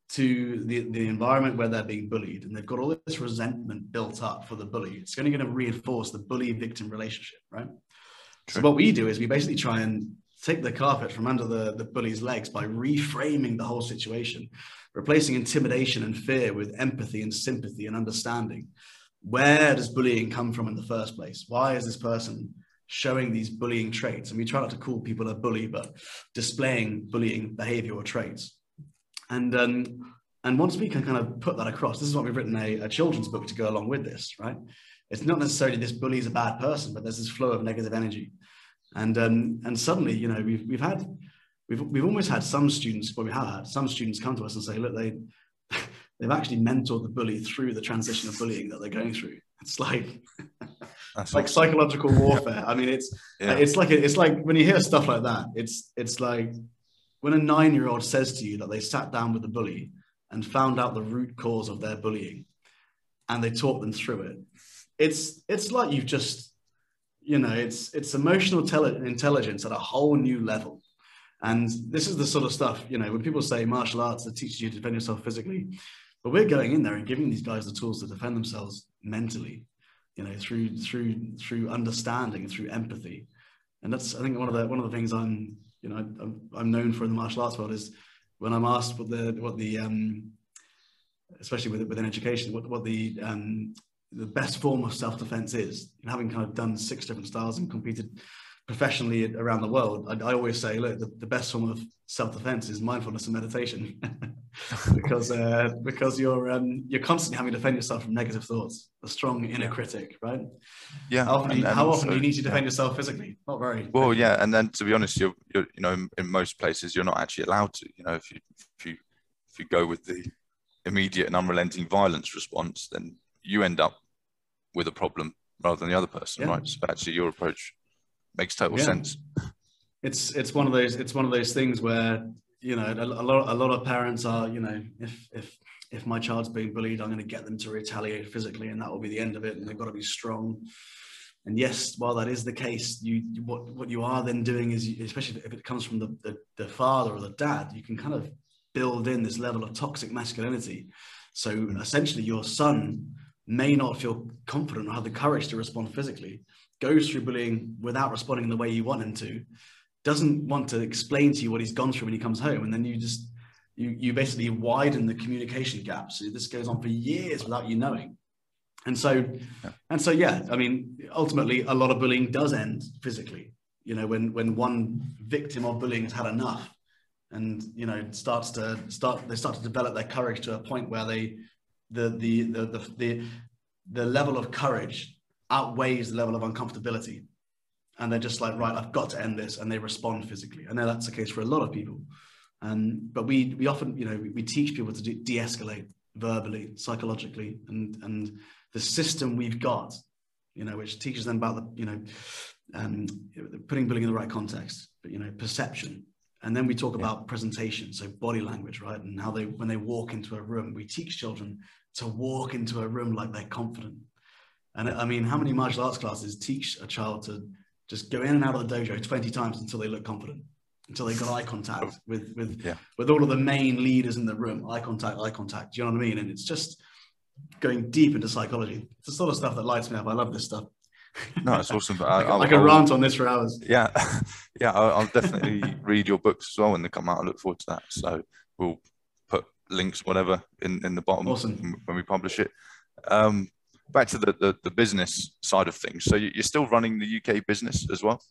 to the, the environment where they're being bullied and they've got all this resentment built up for the bully, it's only going to reinforce the bully victim relationship, right? So what we do is we basically try and take the carpet from under the, the bully's legs by reframing the whole situation, replacing intimidation and fear with empathy and sympathy and understanding. Where does bullying come from in the first place? Why is this person showing these bullying traits? And we try not to call people a bully, but displaying bullying behavior or traits. And um, and once we can kind of put that across, this is what we've written a, a children's book to go along with this, right? it's not necessarily this bully is a bad person, but there's this flow of negative energy. And um, and suddenly, you know, we've we've had we've we've almost had some students, well, we have had some students come to us and say, look, they they've actually mentored the bully through the transition of bullying that they're going through. It's like it's like psychological warfare. I mean, it's yeah. it's like it's like when you hear stuff like that, it's it's like when a nine year old says to you that they sat down with the bully and found out the root cause of their bullying, and they talked them through it it's it's like you've just you know it's it's emotional tele- intelligence at a whole new level. And this is the sort of stuff you know when people say martial arts that teaches you to defend yourself physically but we're going in there and giving these guys the tools to defend themselves mentally you know through through through understanding through empathy. And that's i think one of the one of the things i'm you know i'm, I'm known for in the martial arts world is when i'm asked what the what the um especially with, within education what, what the um, the best form of self-defense is. And having kind of done six different styles and competed professionally around the world, I, I always say, look, the, the best form of self-defense is mindfulness and meditation, because uh, because you're um, you're constantly having to defend yourself from negative thoughts, a strong inner critic, right? Yeah. How often, and, you, how often do you need to defend yeah. yourself physically? Not very. Well, yeah, and then to be honest, you're, you're you know in, in most places you're not actually allowed to. You know, if you if you if you go with the immediate and unrelenting violence response, then you end up with a problem rather than the other person, yeah. right? So actually, your approach makes total yeah. sense. It's it's one of those it's one of those things where you know a, a lot a lot of parents are you know if if if my child's being bullied, I'm going to get them to retaliate physically, and that will be the end of it. And they've got to be strong. And yes, while that is the case, you what what you are then doing is, you, especially if it comes from the, the, the father or the dad, you can kind of build in this level of toxic masculinity. So hmm. essentially, your son may not feel confident or have the courage to respond physically, goes through bullying without responding the way you want him to, doesn't want to explain to you what he's gone through when he comes home, and then you just you you basically widen the communication gap. So this goes on for years without you knowing. And so, and so, yeah. I mean, ultimately, a lot of bullying does end physically. You know, when when one victim of bullying has had enough, and you know starts to start, they start to develop their courage to a point where they the the the the, the, the level of courage outweighs the level of uncomfortability and they're just like right i've got to end this and they respond physically i know that's the case for a lot of people um, but we we often you know we, we teach people to de-escalate verbally psychologically and and the system we've got you know which teaches them about the you know um, putting bullying in the right context but you know perception and then we talk yeah. about presentation so body language right and how they when they walk into a room we teach children to walk into a room like they're confident. And I mean, how many martial arts classes teach a child to just go in and out of the dojo 20 times until they look confident, until they got eye contact with with yeah. with all of the main leaders in the room, eye contact, eye contact. Do you know what I mean? And it's just going deep into psychology. It's the sort of stuff that lights me up. I love this stuff. No, it's awesome. I, I, rant on this for hours. Yeah, yeah. I'll, I'll definitely read your books as well when they come out. I look forward to that. So we'll put links, whatever, in, in the bottom awesome. when we publish it. Um, back to the, the, the, business side of things. So you're still running the UK business as well?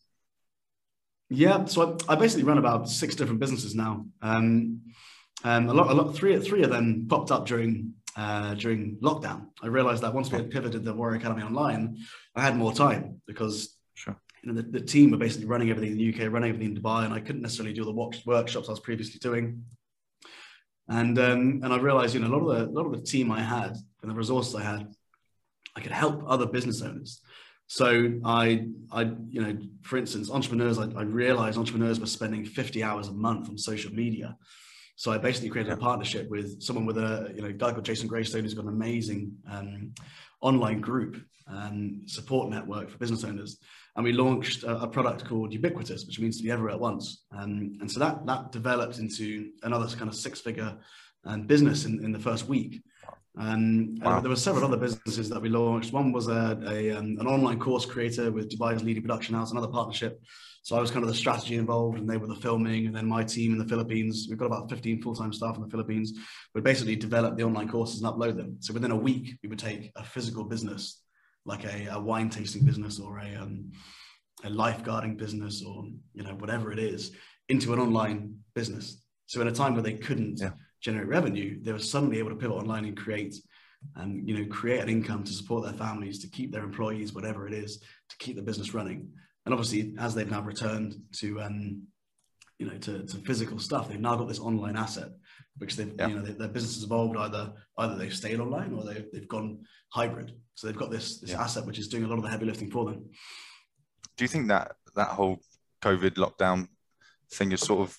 Yeah, so I, I basically run about six different businesses now. Um, um, a lot, a lot, three, three of them popped up during uh, during lockdown. I realized that once we had pivoted the Warrior Academy online, I had more time because sure. you know, the, the, team were basically running everything in the UK, running everything in Dubai, and I couldn't necessarily do the workshops I was previously doing. And um, and I realized, you know, a lot of the a lot of the team I had and the resources I had, I could help other business owners. So I, I, you know, for instance, entrepreneurs, I, I realized entrepreneurs were spending 50 hours a month on social media. So I basically created a partnership with someone with a, you know, guy called Jason Graystone who's got an amazing um, online group and support network for business owners and we launched a, a, product called Ubiquitous, which means to be everywhere at once. Um, and so that that developed into another kind of six-figure um, business in, in the first week. Um, wow. there were several other businesses that we launched. One was a, a um, an online course creator with Dubai's leading production house, another partnership. So I was kind of the strategy involved, and they were the filming. And then my team in the Philippines, we've got about 15 full-time staff in the Philippines, would basically develop the online courses and upload them. So within a week, we would take a physical business like a, a wine tasting business or a um, a lifeguarding business or you know whatever it is into an online business. So in a time where they couldn't yeah. Generate revenue, they were suddenly able to pivot online and create and um, you know create an income to support their families, to keep their employees, whatever it is, to keep the business running. And obviously, as they've now returned to um, you know to, to physical stuff, they've now got this online asset because they've yeah. you know they, their business has evolved either either they've stayed online or they, they've gone hybrid so they've got this this yeah. asset which is doing a lot of the heavy lifting for them do you think that that whole covid lockdown thing has sort of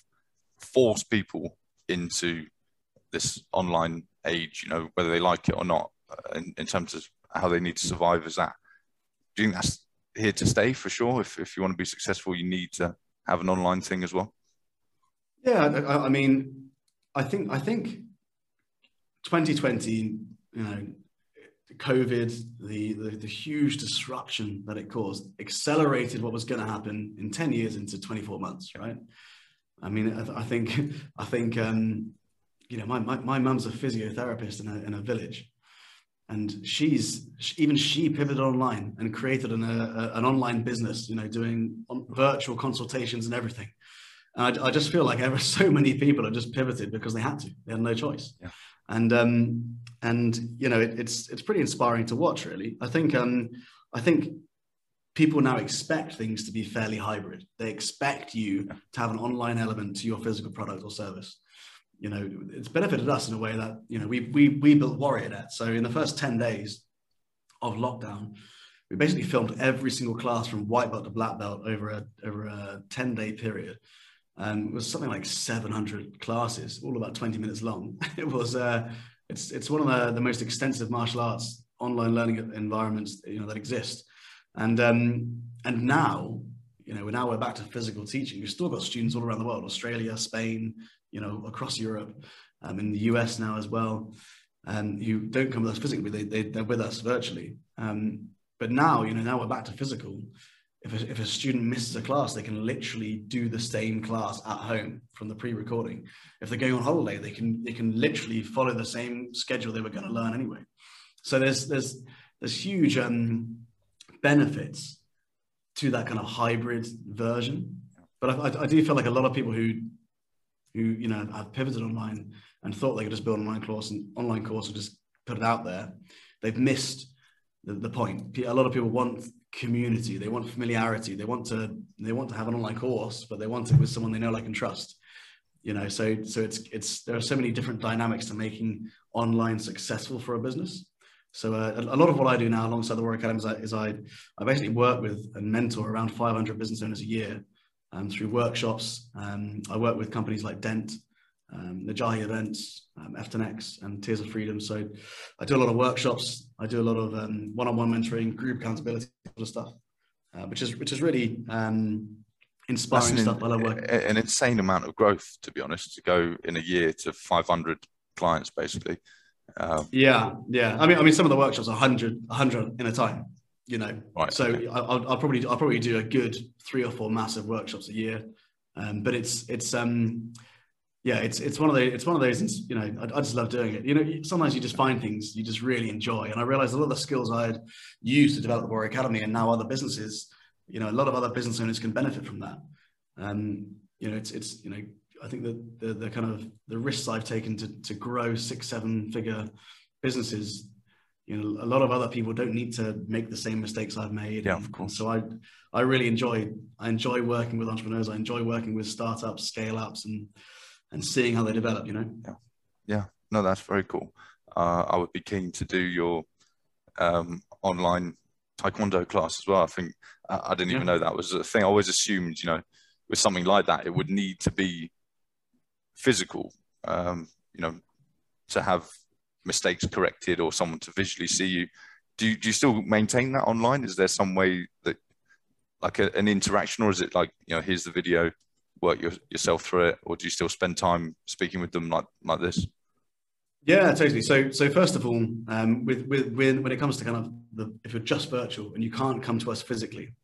forced people into this online age you know whether they like it or not uh, in, in terms of how they need to survive as that. Do you think that's here to stay for sure? If, if you want to be successful you need to have an online thing as well? Yeah I, I mean I think I think 2020, you know, COVID, the, the, the huge disruption that it caused, accelerated what was going to happen in 10 years into 24 months, right? I mean, I, I think I think um, you know, my my, my mum's a physiotherapist in a in a village, and she's even she pivoted online and created an, a, an online business, you know, doing virtual consultations and everything. And I, I, just feel like ever so many people have just pivoted because they had to, they had no choice. Yeah. And um, and you know, it, it's it's pretty inspiring to watch. Really, I think um, I think people now expect things to be fairly hybrid. They expect you to have an online element to your physical product or service. You know, it's benefited us in a way that, you know, we, we, we built WarriorNet. So in the first 10 days of lockdown, we basically filmed every single class from white belt to black belt over a, over a 10 day period. And it was something like 700 classes, all about 20 minutes long. it was, uh, it's, it's one of the, the most extensive martial arts online learning environments, you know, that exist. And um, and now, you know, now we're back to physical teaching. We've still got students all around the world, Australia, Spain, you know, across Europe, um, in the US now as well, um, who don't come with us physically, they, they, they're with us virtually. Um, but now, you know, now we're back to physical. If a, if a student misses a class, they can literally do the same class at home from the pre-recording. If they're going on holiday, they can they can literally follow the same schedule they were going to learn anyway. So there's there's there's huge um, benefits to that kind of hybrid version. But I, I, do feel like a lot of people who, who you know, have pivoted online and thought they could just build an online course and online course and just put it out there, they've missed the, the point. A lot of people want community, they want familiarity, they want to they want to have an online course, but they want it with someone they know, like and trust. You know, so so it's it's there are so many different dynamics to making online successful for a business. So uh, a lot of what I do now alongside the Warrior Academy is I, is I, I basically work with and mentor around 500 business owners a year um, through workshops. Um, I work with companies like Dent, um, Najahi Events, um, F10X and Tears of Freedom. So I do a lot of workshops. I do a lot of um, one-on-one mentoring, group accountability sort of stuff, uh, which is which is really um, inspiring an, stuff. I love working. An insane amount of growth, to be honest, to go in a year to 500 clients, basically. Um, yeah, yeah. I mean, I mean, some of the workshops are 100, 100 in a time. You know, right, so okay. I'll, I'll, probably I'll probably do a good three or four massive workshops a year, um, but it's it's um yeah it's it's one of the it's one of those you know I, I, just love doing it. You know, sometimes you just find things you just really enjoy, and I realized a lot of the skills I had used to develop the Warrior Academy and now other businesses, you know, a lot of other business owners can benefit from that. Um, you know, it's it's you know I think that the, the kind of the risks I've taken to, to grow six, seven figure businesses, you know, a lot of other people don't need to make the same mistakes I've made. Yeah, of course. so I, I really enjoy, I enjoy working with entrepreneurs. I enjoy working with startups, scale ups and, and seeing how they develop, you know? Yeah. Yeah. No, that's very cool. Uh, I would be keen to do your um, online taekwondo class as well. I think uh, I didn't even know that was a thing. I always assumed, you know, with something like that, it would need to be physical, um, you know, to have mistakes corrected or someone to visually see you. Do you, do you still maintain that online? Is there some way that, like a, an interaction, or is it like, you know, here's the video, work your, yourself through it, or do you still spend time speaking with them like like this? Yeah, totally. So, so first of all, um, with, with, with when it comes to kind of the, if you're just virtual and you can't come to us physically,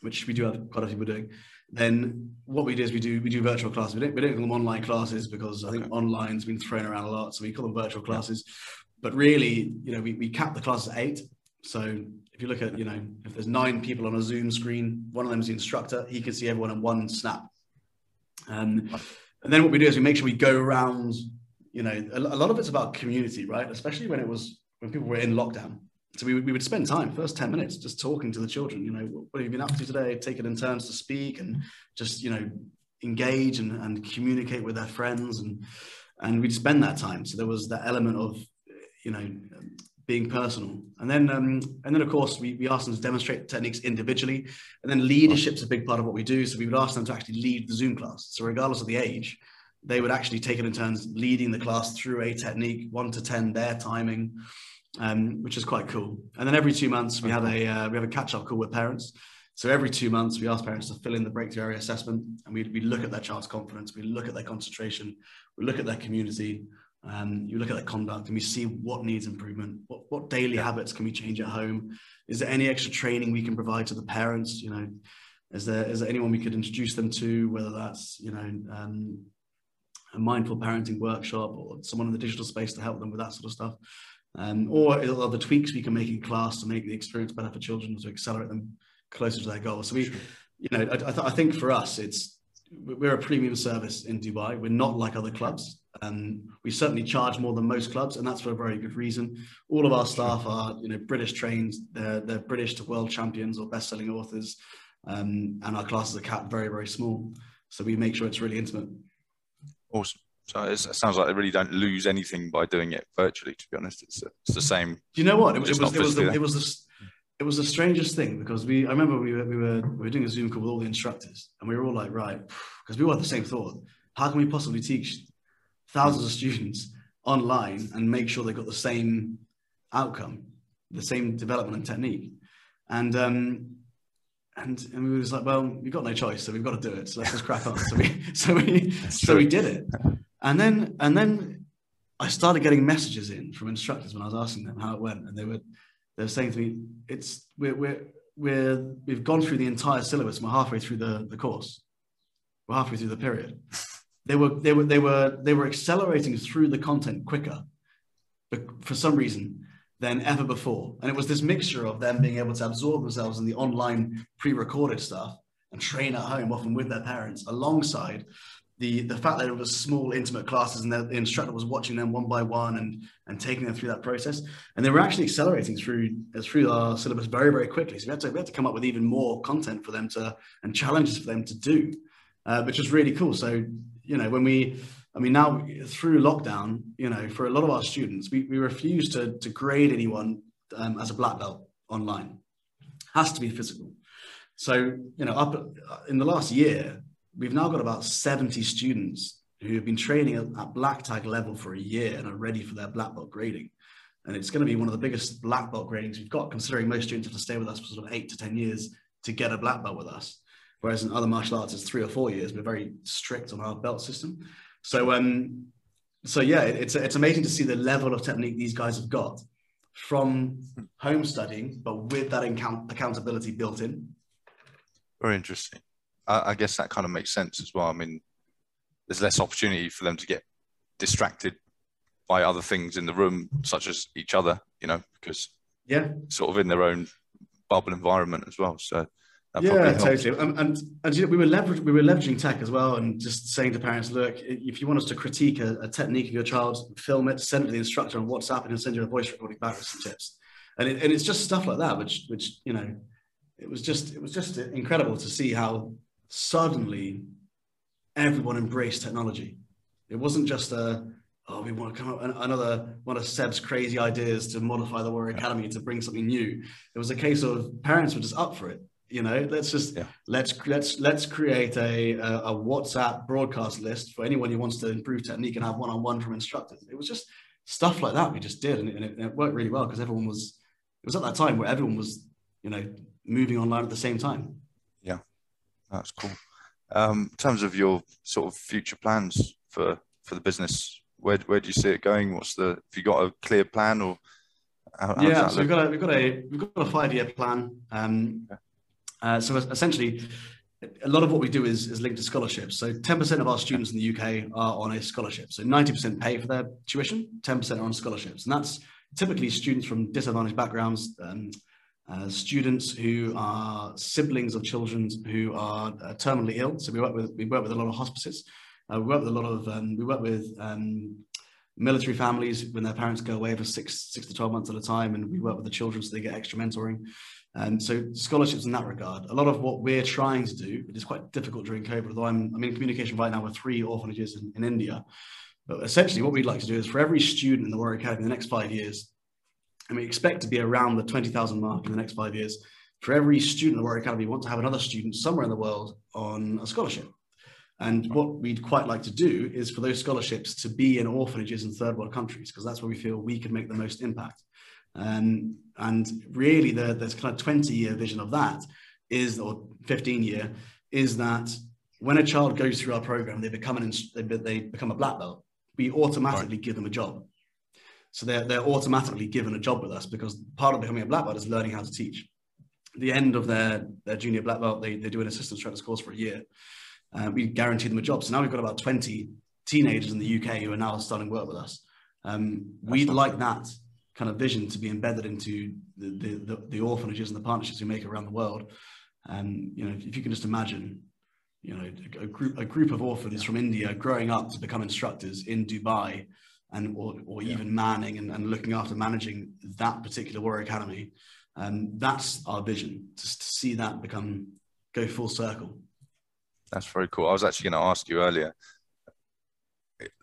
which we do have quite a few people doing, then what we do is we do we do virtual classes. We don't, we don't call them online classes because I think okay. online's been thrown around a lot, so we call them virtual classes. But really, you know, we, we cap the classes at eight. So if you look at, you know, if there's nine people on a Zoom screen, one of them is the instructor, he can see everyone in one snap. Um, and then what we do is we make sure we go around, you know, a, a lot of it's about community, right? Especially when it was when people were in lockdown so we would, we would spend time first 10 minutes just talking to the children you know what have you been up to today? Taking in turns to speak and just you know engage and, and communicate with their friends and and we'd spend that time. So there was that element of you know being personal. And then um, and then of course we, we asked them to demonstrate techniques individually. And then leadership's a big part of what we do. So we would ask them to actually lead the zoom class. So regardless of the age they would actually take it in turns leading the class through a technique one to ten their timing um, which is quite cool. And then every two months we have a uh, we have a catch up call with parents. So every two months we ask parents to fill in the breakthrough area assessment, and we, we look at their child's confidence, we look at their concentration, we look at their community, um, you look at their conduct, and we see what needs improvement. What what daily habits can we change at home? Is there any extra training we can provide to the parents? You know, is there is there anyone we could introduce them to? Whether that's you know um, a mindful parenting workshop or someone in the digital space to help them with that sort of stuff. Um, or the tweaks we can make in class to make the experience better for children to accelerate them closer to their goals. So we, you know, I, I, th- I think for us, it's we're a premium service in Dubai. We're not like other clubs. Um, we certainly charge more than most clubs, and that's for a very good reason. All of our staff are, you know, British trained. They're, they're British to world champions or best-selling authors, um, and our classes are capped very, very small. So we make sure it's really intimate. Awesome. So it sounds like they really don't lose anything by doing it virtually. To be honest, it's it's the same. Do you know what? It, was it was, it was, the, it was the, it was the strangest thing because we I remember we were, we were we were doing a Zoom call with all the instructors and we were all like right because we all had the same thought. How can we possibly teach thousands of students online and make sure they got the same outcome, the same development and technique? And um, and, and we were just like, well, we've got no choice, so we've got to do it. So let's just crack on. So we so we so we did it. And then and then I started getting messages in from instructors when I was asking them how it went, and they were they were saying to me, "It's we're we're we're we've gone through the entire syllabus. We're halfway through the the course. We're halfway through the period. They were they were they were they were accelerating through the content quicker, but for some reason than ever before. And it was this mixture of them being able to absorb themselves in the online pre-recorded stuff and train at home, often with their parents, alongside the the fact that it was small, intimate classes, and the, instructor was watching them one by one and and taking them through that process, and they were actually accelerating through through our syllabus very very quickly. So we had to we had to come up with even more content for them to and challenges for them to do, uh, which was really cool. So you know when we I mean, now through lockdown, you know, for a lot of our students, we, we refuse to, to grade anyone um, as a black belt online. Has to be physical. So, you know, up in the last year, we've now got about 70 students who have been training at, at black tag level for a year and are ready for their black belt grading. And it's going to be one of the biggest black belt gradings we've got, considering most students have to stay with us for sort of eight to 10 years to get a black belt with us. Whereas in other martial arts, it's three or four years. We're very strict on our belt system. So, um, so yeah, it's it's amazing to see the level of technique these guys have got from home studying, but with that account- accountability built in. Very interesting. I, I guess that kind of makes sense as well. I mean, there's less opportunity for them to get distracted by other things in the room, such as each other, you know, because yeah, sort of in their own bubble environment as well. So yeah, totally. And, and, and you know, we were leveraging we were leveraging tech as well, and just saying to parents, look, if you want us to critique a, a technique of your child, film it, send it to the instructor on WhatsApp, and he'll send you a voice recording back with some tips. And it, and it's just stuff like that, which which you know, it was just it was just incredible to see how suddenly everyone embraced technology. It wasn't just a oh, we want to come up another one of Seb's crazy ideas to modify the Warrior Academy to bring something new. It was a case of parents were just up for it you know let's just yeah. let's let's let's create a, a, a whatsapp broadcast list for anyone who wants to improve technique and have one-on-one from instructors. It was just stuff like that we just did and it, and it worked really well because everyone was it was at that time where everyone was you know moving online at the same time. Yeah. That's cool. Um, in terms of your sort of future plans for for the business where, where do you see it going? What's the have you got a clear plan or how, yeah so we've got a we've got a we've got a five year plan. Um, okay uh, so essentially, a lot of what we do is, is linked to scholarships. So 10% of our students in the UK are on a scholarship. So 90% pay for their tuition, 10% are on scholarships. And that's typically students from disadvantaged backgrounds, um, uh, students who are siblings of children who are uh, terminally ill. So we work with we work with a lot of hospices. Uh, we work with a lot of um, we work with um, military families when their parents go away for six six to twelve months at a time, and we work with the children so they get extra mentoring. And so scholarships in that regard, a lot of what we're trying to do, it is quite difficult during COVID, although I'm, I'm in communication right now with three orphanages in, in India. But essentially what we'd like to do is for every student in the Warrior Academy in the next five years, and we expect to be around the 20,000 mark in the next five years, for every student in the Warrior Academy, we want to have another student somewhere in the world on a scholarship. And what we'd quite like to do is for those scholarships to be in orphanages in third world countries, because that's where we feel we can make the most impact. Um, and really, the, the kind of 20 year vision of that is, or 15 year, is that when a child goes through our program, they become an they, they become a black belt. We automatically right. give them a job. So they're, they're automatically given a job with us because part of becoming a black belt is learning how to teach. At the end of their, their junior black belt, they, they do an assistant trainers course for a year. Uh, we guarantee them a job. So now we've got about 20 teenagers in the UK who are now starting work with us. Um, we'd like that kind of vision to be embedded into the, the, the, orphanages and the partnerships we make around the world. And, you know, if you can just imagine, you know, a, group, a group of orphans from India growing up to become instructors in Dubai and, or, or yeah. even manning and, and looking after managing that particular Warrior Academy. And um, that's our vision, just to see that become, go full circle. That's very cool. I was actually going to ask you earlier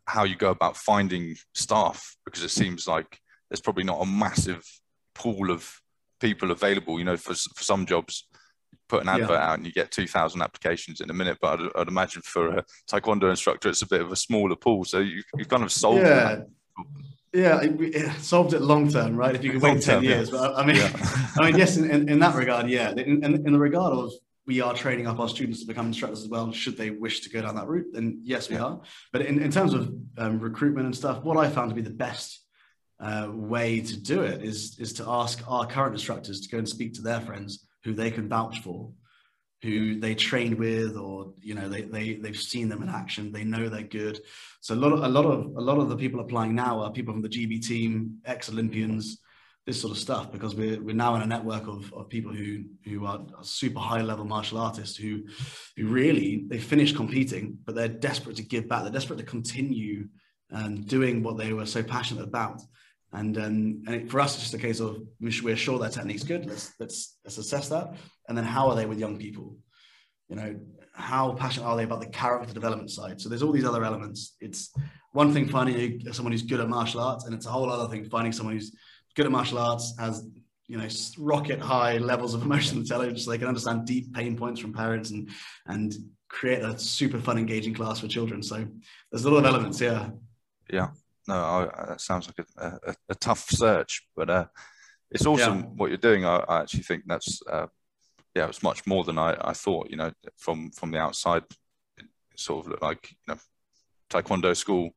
how you go about finding staff because it seems like there's probably not a massive pool of people available. You know, for for some jobs, put an advert yeah. out and you get 2,000 applications in a minute. But I'd, I'd, imagine for a taekwondo instructor, it's a bit of a smaller pool. So you, you kind of solved yeah. that. Yeah, it, it solved it long term, right? If you can wait 10 years. Yeah. But I mean, yeah. I mean, yes, in, in, in, that regard, yeah. In, in, in the regard of we are training up our students to become instructors as well, should they wish to go down that route, then yes, we are. But in, in terms of um, recruitment and stuff, what I found to be the best uh, way to do it is is to ask our current instructors to go and speak to their friends who they can vouch for who they trained with or you know they, they they've seen them in action. They know they're good. So a lot of a lot of a lot of the people applying now are people from the gb team ex-olympians this sort of stuff because we're, we're now in a network of, of people who who are super high level martial artists who who really they finished competing but they're desperate to give back. They're desperate to continue um, doing what they were so passionate about and, um, and for us, it's just a case of we're sure their technique's good. Let's, let's, let's assess that. And then how are they with young people? You know, how passionate are they about the character development side? So there's all these other elements. It's one thing finding someone who's good at martial arts, and it's a whole other thing finding someone who's good at martial arts, has you know rocket high levels of emotional intelligence, so they can understand deep pain points from parents and and create a super fun, engaging class for children. So there's a lot of elements, yeah. Yeah no, I, that sounds like a, a, a, tough search, but uh, it's awesome yeah. what you're doing. I, I actually think that's uh, yeah, it's much more than I, I thought. You know, from from the outside, it sort of looked like you know, taekwondo school.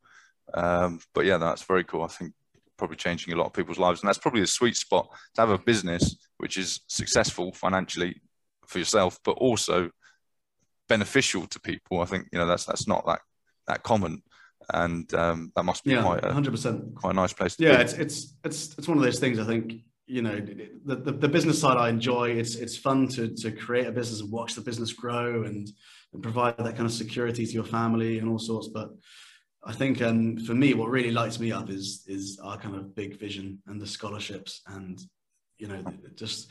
Um, but yeah, that's very cool. I think probably changing a lot of people's lives, and that's probably the sweet spot to have a business which is successful financially for yourself, but also beneficial to people. I think you know that's that's not that that common and um, that must be yeah, quite a 100% quite a nice place yeah be. it's it's it's it's one of those things i think you know the, the, the, business side i enjoy it's it's fun to to create a business and watch the business grow and, and provide that kind of security to your family and all sorts but i think um, for me what really lights me up is is our kind of big vision and the scholarships and you know just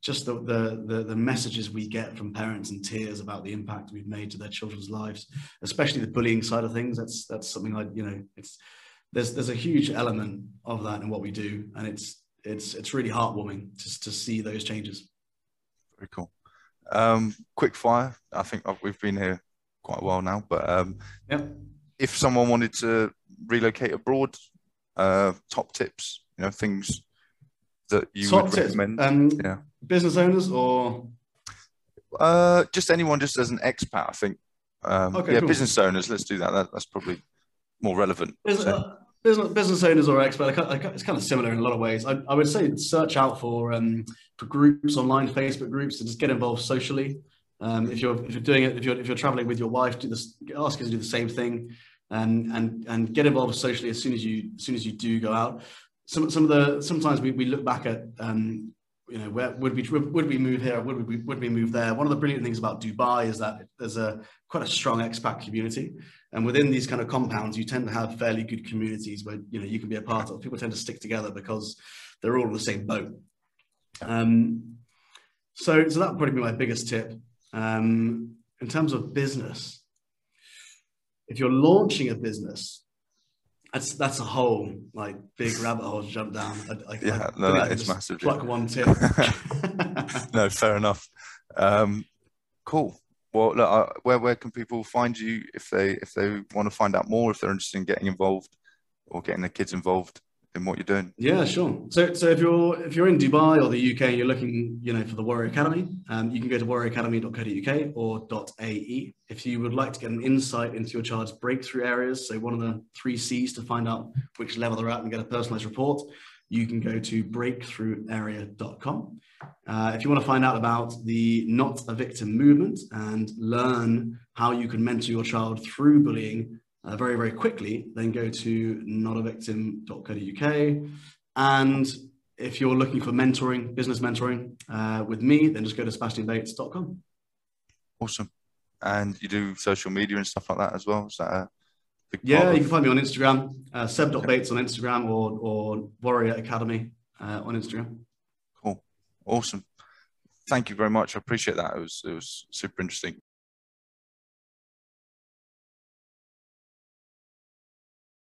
just the, the, the the messages we get from parents and tears about the impact we've made to their children's lives, especially the bullying side of things. That's that's something I you know it's there's there's a huge element of that in what we do, and it's it's it's really heartwarming to to see those changes. Very cool. Um, quick fire. I think we've been here quite a while now, but um, yeah. if someone wanted to relocate abroad, uh, top tips, you know, things that you would recommend? Um, yeah. Business owners or? Uh, just anyone, just as an expat, I think. Um, okay, yeah, cool. business owners. Let's do that. that that's probably more relevant. Business, uh, business, business, owners or expat, it's kind of similar in a lot of ways. I, I would say search out for um, for groups online, Facebook groups, to just get involved socially. Um, if you're if you're doing it, if you're if you're traveling with your wife, do this. Ask her to do the same thing, and and and get involved socially as soon as you as soon as you do go out some some of the sometimes we, we look back at um, you know where would we would we move here? Would we would we move there? One of the brilliant things about dubai is that there's a quite a strong expat community. And within these kind of compounds you tend to have fairly good communities where you know you can be a part of. People tend to stick together because they're all in the same boat. Um, so so that would probably be my biggest tip. Um, in terms of business if you're launching a business that's that's a whole like big rabbit hole to jump down. I, I, yeah, I no, that is massive. Pluck one tip. no, fair enough. Um, cool. Well, look, uh, where where can people find you if they if they want to find out more, if they're interested in getting involved or getting their kids involved? In what you're doing? Yeah, sure. So, so if you're if you're in Dubai or the UK and you're looking, you know, for the Warrior Academy, um, you can go to warrioracademy.co.uk or .ae. If you would like to get an insight into your child's breakthrough areas, so one of the three C's to find out which level they're at and get a personalized report, you can go to breakthrougharea.com. Uh, if you want to find out about the Not a Victim movement and learn how you can mentor your child through bullying uh, very, very quickly, then go to notaVictim.co.uk. And if you're looking for mentoring, business mentoring uh, with me, then just go to sebastianbates.com. Awesome. And you do social media and stuff like that as well? Is that a yeah, you can find me on Instagram, uh, seb.bates on Instagram or, or Warrior Academy uh, on Instagram. Cool. Awesome. Thank you very much. I appreciate that. It was, it was super interesting.